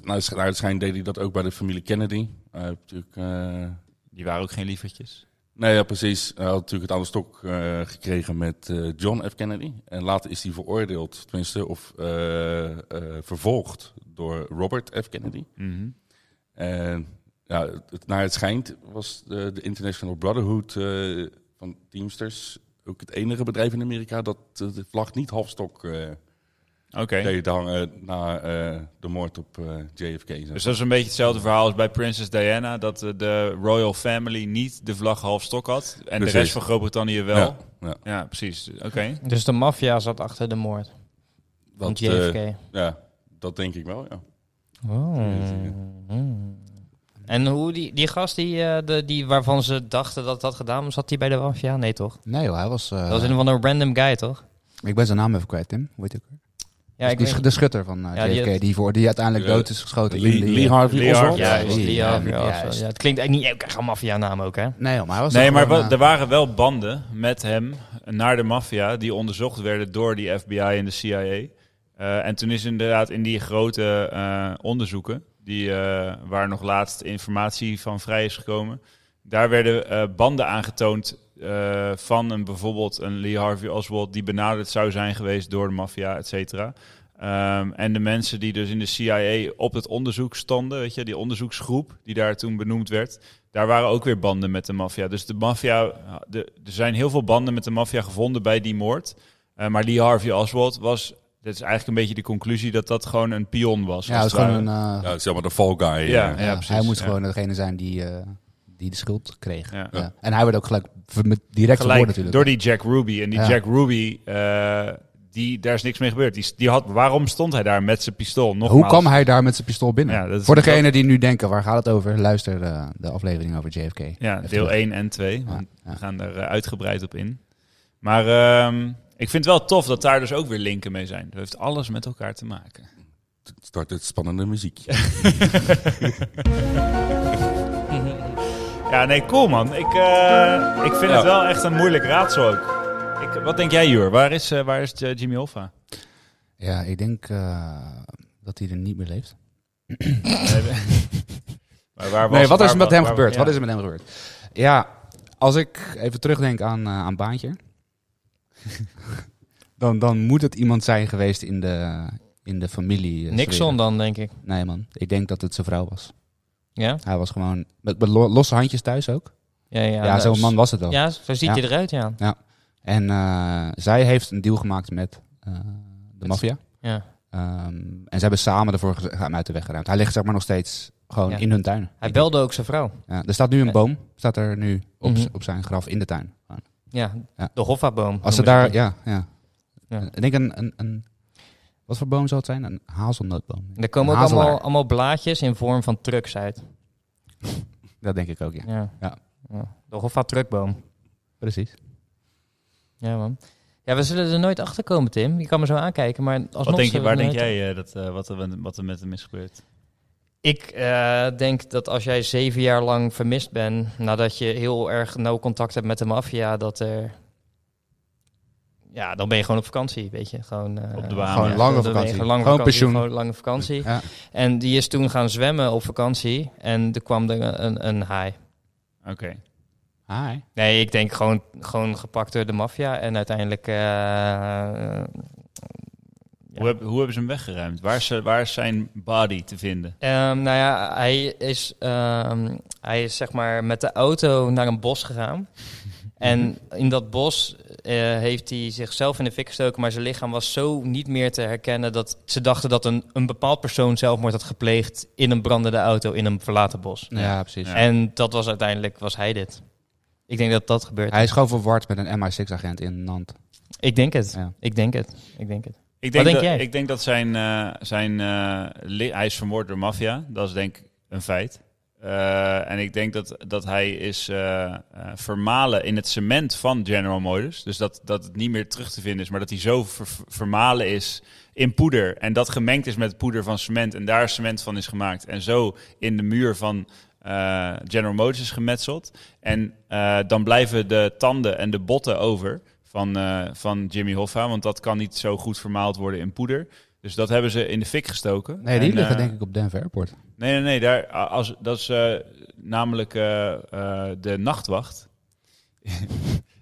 nou, naar het schijn deed hij dat ook bij de familie Kennedy. Natuurlijk... eh, Die waren ook geen lievertjes. Nee, ja, precies. Hij had natuurlijk het aan de stok eh, gekregen met eh, John F. Kennedy. En later is hij veroordeeld, tenminste, of eh, vervolgd door Robert F. Kennedy. Mhm. En ja, het, naar het schijnt was de, de International Brotherhood van Teamsters ook het enige bedrijf in Amerika dat de vlag niet halfstok Oké. deed hangen na eh, de moord op eh, JFK. Dus dat is een beetje hetzelfde verhaal als bij Princess Diana. Dat eh, de Royal Family niet de vlag half stok had. En de rest van Groot-Brittannië wel. Ja, Ja, ja. precies. Oké. Dus de maffia zat achter de moord van Dat, JFK. ja, dat denk ik wel, ja. Oh. Hmm. En hoe die, die gast die, eh, de, die waarvan ze dachten dat dat gedaan was, zat hij bij de maffia? Nee toch? Nee joh, hij was... eh, Dat was een van een random guy toch? Ik ben zijn naam even kwijt, Tim. Hoe heet weer? Ja, ik die, weet sch- de schutter van eh, Ja, die JFK, had- die, voor, die uiteindelijk Ja, dood is geschoten. Lee, Lee eh, Harvey Lee Oswald. Ja, Ja, ja, ja, ja, ja, juist. ja, het klinkt eigenlijk niet echt een maffia-naam ook, hè? Nee maar hij was Nee, maar gewoon, eh, er waren wel banden met hem naar de maffia die onderzocht werden door die FBI en de CIA. Eh, en toen is inderdaad in die grote eh, onderzoeken, die, eh, waar nog laatst informatie van vrij is gekomen, daar werden eh, banden aangetoond eh, van een, bijvoorbeeld een Lee Harvey Oswald die benaderd zou zijn geweest door de maffia, et cetera. Ehm, en de mensen die dus in de CIA op het onderzoek stonden, weet je, die onderzoeksgroep die daar toen benoemd werd, daar waren ook weer banden met de maffia. Dus de maffia, de, er zijn heel veel banden met de maffia gevonden bij die moord. Eh, maar Lee Harvey Oswald was, dit is eigenlijk een beetje de conclusie dat dat gewoon een pion was. Ja, was het gewoon ware. een... eh, Ja, zeg maar de fall guy. Ja. ja, precies, hij moest ja. gewoon degene zijn die, eh, die de schuld kreeg. Ja. Ja. En hij werd ook gelijk direct vermoord natuurlijk. door die Jack Ruby. En die Ja. Jack Ruby, eh, die, daar is niks mee gebeurd. Die, die had, waarom stond hij daar met zijn pistool? Nogmaals. Hoe kwam hij daar met zijn pistool binnen? Ja, Voor degenen die nu denken, waar gaat het over? Luister eh, de aflevering over JFK. Ja, deel terug. 1 en 2. Ja, want ja. We gaan er eh, uitgebreid op in. Maar ehm, ik vind het wel tof dat daar dus ook weer linken mee zijn. Dat heeft alles met elkaar te maken. Het start het spannende muziekje. <laughs> Ja, nee, cool man. Ik, eh, ik vind Ja. het wel echt een moeilijk raadsel ook. Ik, wat denk jij, Jur? Waar is, eh, waar is eh, Jimmy Hoffa? Ja, ik denk eh, dat hij er niet meer leeft. <laughs> maar waar was, nee, wat is er met hem waar- gebeurd? ja. Wat is er met hem gebeurd? Ja, als ik even terugdenk aan, aan Baantje... <laughs> dan, dan moet het iemand zijn geweest in de, in de familie. Nixon dan, denk ik. Nee man, ik denk dat het zijn vrouw was. Ja? Hij was gewoon met, met lo- losse handjes thuis ook. Ja, ja, Ja, zo'n is- man was het wel. Ja, zo ziet Ja. hij eruit, ja. En eh, zij heeft een deal gemaakt met eh, de maffia. ja. Ehm, en ze hebben samen ervoor hem uit de weg geruimd. Hij ligt zeg maar nog steeds gewoon Ja. in hun tuin. Hij belde ook zijn vrouw. Ja, er staat nu een Ja. boom, staat er nu op, Mhm. op zijn graf in de tuin. Ja, Ja. de Hoffa-boom. Als ze daar, ja, ja. Ja. Ik denk een, een, een, wat voor boom zou het zijn? Een hazelnootboom. Er komen Een ook allemaal, hazelaar. allemaal blaadjes in vorm van trucks uit. <laughs> Dat denk ik ook, ja. Ja. Ja. Ja. De Hoffa-truckboom. Precies. Ja, man. Ja, we zullen er nooit achter komen, Tim. Je kan me zo aankijken, maar alsnog... Wat denk je, waar denk nooit- jij eh, dat, eh, wat, er, wat er met hem is gebeurd? Ik eh, denk dat als jij zeven jaar lang vermist bent, nadat je heel erg nauw contact hebt met de maffia, dat er... Ja, dan ben je gewoon op vakantie, weet je. Gewoon, eh, Op de baan, Gewoon ja. lange dan vakantie. Gewoon, lange Gewoon vakantie, pensioen. Gewoon lange vakantie. Ja. En die is toen gaan zwemmen op vakantie en er kwam er een, een haai. Oké. Hi. Nee, ik denk gewoon, gewoon gepakt door de maffia en uiteindelijk... eh, Ja. Hoe, heb- hoe hebben ze hem weggeruimd? Waar is, waar is zijn body te vinden? Ehm, nou ja, hij is, ehm, hij is zeg maar met de auto naar een bos gegaan. <laughs> En in dat bos heeft hij zichzelf in de fik gestoken, maar zijn lichaam was zo niet meer te herkennen dat ze dachten dat een, een bepaald persoon zelfmoord had gepleegd in een brandende auto in een verlaten bos. Ja, precies. Ja. En dat was uiteindelijk, was hij dit. Ik denk dat dat gebeurt. Hij is gewoon verward met een MI6-agent in Nant. Ik denk het. Ja. Ik denk het. Ik denk het. Ik Wat denk, denk dat, jij? ik denk dat zijn, eh, zijn eh, hij is vermoord door maffia. Dat is denk ik een feit. Eh, en ik denk dat, dat hij is eh, eh, vermalen in het cement van General Motors. Dus dat, dat het niet meer terug te vinden is, maar dat hij zo ver- vermalen is in poeder. En dat gemengd is met poeder van cement. En daar cement van is gemaakt. En zo in de muur van General Motors is gemetseld. En dan blijven de tanden en de botten over van, van Jimmy Hoffa. Want dat kan niet zo goed vermaald worden in poeder. Dus dat hebben ze in de fik gestoken. Nee, die En, liggen eh, denk ik op Denver Airport. Nee, nee, nee. Daar, als, dat is eh, namelijk eh, de nachtwacht. <laughs>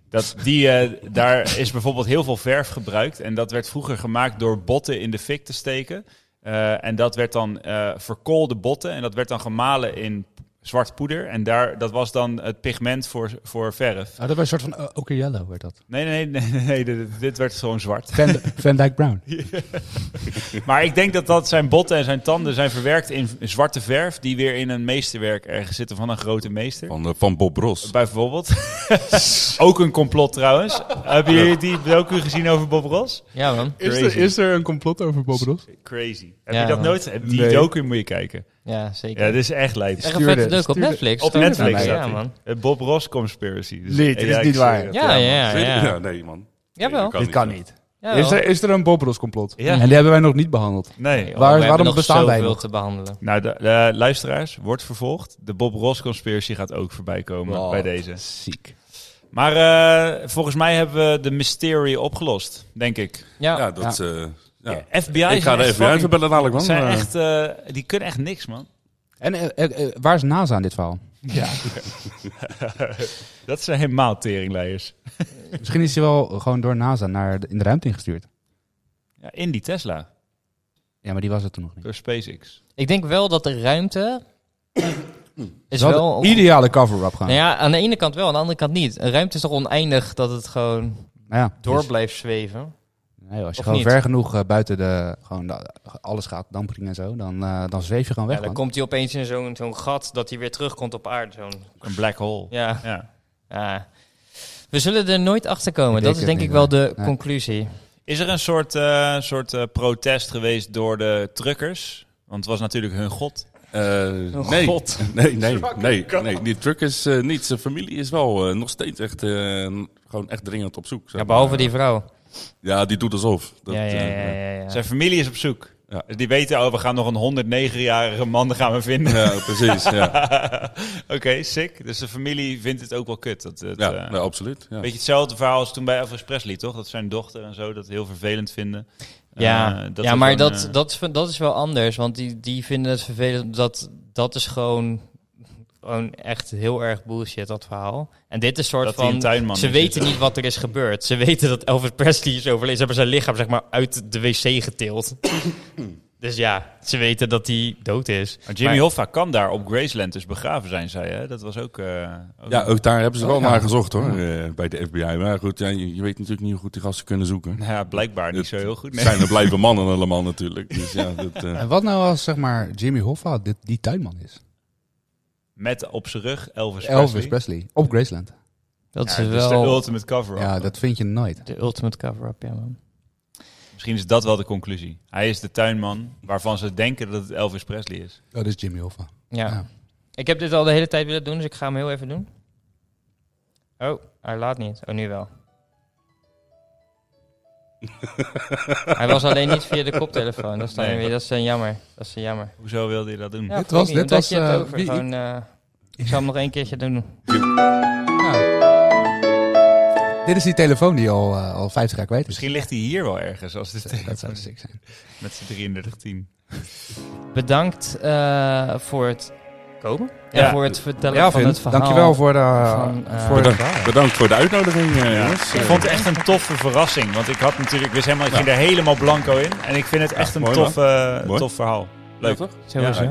dat, die, daar is bijvoorbeeld heel veel verf gebruikt. En dat werd vroeger gemaakt door botten in de fik te steken. En dat werd dan verkoolde botten. En dat werd dan gemalen in zwart poeder. En daar, dat was dan het pigment voor, voor verf. Oh, dat was een soort van uh, Oker Yellow, werd dat. Nee, nee, nee, nee, nee, dit, dit werd gewoon zwart. Van, Van Dyke Brown. <laughs> Maar ik denk dat dat zijn botten en zijn tanden zijn verwerkt in zwarte verf. Die weer in een meesterwerk ergens zitten van een grote meester. Van, eh, van Bob Ross. Bijvoorbeeld. <laughs> Ook een complot trouwens. Hebben jullie die docu gezien over Bob Ross? Ja, man. Is er, is er een complot over Bob Ross? Crazy. Heb Ja, je dat man. nooit? Die Nee. docu moet je kijken. Ja, zeker. Ja, dit is echt lijp. Echt een vette leuk op Netflix. Op? Netflix Ja, Ja, man. Het Bob Ross Conspiracy. Dus- Nee, dit is niet waar. het. Ja, ja, ja. ja, nee man. Jawel. Nee, Dit kan niet. Ja, Is er, is er een Bob Ross complot? Ja. En die hebben wij nog niet behandeld. Nee. Nee, oh, Waar- we hebben waarom nog bestaan wij nog? te behandelen. Nou, de, de luisteraars, wordt vervolgd. De Bob Ross Conspiracy gaat ook voorbij komen Wow. bij deze. Ziek. Maar eh, volgens mij hebben we de mystery opgelost, denk ik. Ja, Ja, dat is... eh, ja. Ja, FBI Ik ga er echt even bellen dadelijk, man. zijn Eh, echt, eh, die kunnen echt niks, man. En eh, waar is NASA in dit verhaal? <laughs> Ja. <laughs> dat zijn helemaal teringleiers. <laughs> Misschien is hij wel gewoon door NASA naar de, in de ruimte ingestuurd. Ja, in die Tesla, Ja, maar die was het toen nog niet. door SpaceX. ik denk wel dat de ruimte <clears throat> is Wel wel... de ideale cover-up gaan. Nou ja, aan de ene kant wel, aan de andere kant niet. Een ruimte is toch oneindig dat het gewoon ja, door dus- blijft zweven? Nee, als je Of gewoon niet? ver genoeg eh, buiten de, gewoon de- alles gaat, dampering en zo, dan, eh, dan zweef je gewoon weg. Ja, dan man. komt hij opeens in zo'n zo'n gat dat hij weer terugkomt op aarde. Zo'n, Een black hole. ja, Ja. ja. We zullen er nooit achter komen. Dat is denk ik wel de Nee. conclusie. Is er een soort, eh, soort protest geweest door de truckers? Want het was natuurlijk hun god. nee. God. <laughs> nee, nee, nee, nee. Die truck is eh, niet. Zijn familie is wel eh, nog steeds echt, eh, gewoon echt dringend op zoek. Ja, behalve maar. die vrouw. Ja, die doet alsof. Dat, ja, ja, eh, ja, ja, ja. Zijn familie is op zoek. Ja. Dus die weten, oh, we gaan nog een 109-jarige man gaan we vinden. ja, precies. Ja, <laughs> Oké, sick. Dus de familie vindt het ook wel kut. Dat het, ja, nee, absoluut. Ja. Beetje hetzelfde verhaal als toen bij Elvis Presley, toch? Dat zijn dochter en zo dat heel vervelend vinden. Ja, Eh, dat ja maar gewoon, dat, dat, is, dat is wel anders. Want die, die vinden het vervelend. Dat, dat is gewoon, gewoon echt heel erg bullshit, dat verhaal. En dit is soort Dat hij een van... tuinman Ze weten niet wat er is gebeurd. Ze weten dat Elvis Presley is overleden. Ze hebben zijn lichaam zeg maar uit de wc getild. <coughs> dus ja, ze weten dat hij dood is. Maar Jimmy Maar- Hoffa kan daar op Graceland dus begraven zijn, zei je. hè? Dat was ook... eh, ook Ja, ook daar hebben ze wel Oh, ja. naar gezocht hoor, eh, bij de FBI. Maar goed, ja, je, je weet natuurlijk niet hoe goed die gasten kunnen zoeken. Nou ja, blijkbaar niet zo heel goed. Nee. zijn er blijven <laughs> mannen allemaal natuurlijk. Dus ja, dat, eh, En wat nou als zeg maar Jimmy Hoffa dit, die tuinman is? Met op zijn rug Elvis, Elvis Presley. Presley. Op Graceland. Dat Ja, is dus de wel ultimate cover Ja, dat vind je nooit. de ultimate cover-up, ja man. Misschien is dat wel de conclusie. Hij is de tuinman waarvan ze denken dat het Elvis Presley is. Oh, dat is Jimmy Hoffa. Ja. Ja. Ik heb dit al de hele tijd willen doen, dus ik ga hem heel even doen. Oh, hij laat niet. Oh, nu wel. <laughs> hij was alleen niet via de koptelefoon. Dat is, dan Nee. weer, dat is een jammer. Dat is een jammer. Hoezo wilde je dat doen? Ja, Dit ik was- niet, dit omdat was, je het eh, over. wie- Gewoon, eh, ik zal hem nog één keertje doen. Ja. Dit is die telefoon die al, eh, al 50 jaar kwijt is. Misschien ligt hij hier wel ergens als dit Dat zou sick zijn. met zijn 3310. Bedankt eh, voor het komen. En Ja. voor het vertellen Ja, van het verhaal. dankjewel voor de... van, eh, voor de Bedankt, bedankt voor de uitnodiging, eh, Ja. jongens. Ik vond het echt een toffe verrassing. Want ik had natuurlijk, ik wist helemaal, ik ging er helemaal blanco in. En ik vind het echt een mooi, tof, eh, verhaal. Leuk. toch? Sowieso.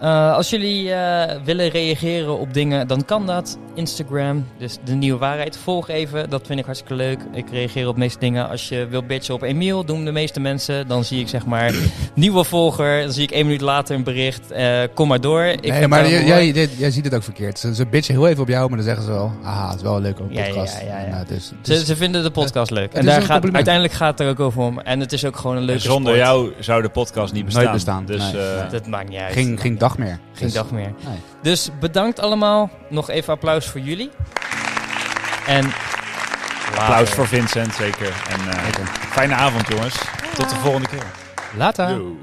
Eh, als jullie eh, willen reageren op dingen, dan kan dat. Instagram, dus de nieuwe waarheid. Volg even, dat vind ik hartstikke leuk. Ik reageer op de meeste dingen. Als je wil bitchen op Emiel, doen de meeste mensen. Dan zie ik zeg maar <clears throat> nieuwe volger. Dan zie ik één minuut later een bericht. Eh, kom maar door. Ik nee, maar jij, jij, jij, jij ziet het ook verkeerd. Ze, ze bitchen heel even op jou, maar dan zeggen ze wel... Aha, het is wel een leuke Ja, ja, podcast. ja, ja, ja. Eh, dus, Ze, dus- ze vinden de podcast leuk. En daar gaat, uiteindelijk gaat het er ook over om. En het is ook gewoon een leuke En zonder sport. jou zou de podcast niet bestaan. Nooit bestaan, Dus nee. eh, Dat maakt niet uit. geen, geen dag meer. Geen Dus- dag meer. Nee. Dus bedankt allemaal. Nog even applaus voor jullie. En applaus voor Vincent, zeker. En eh, fijne avond, jongens. Tot de volgende keer. Later. Yo.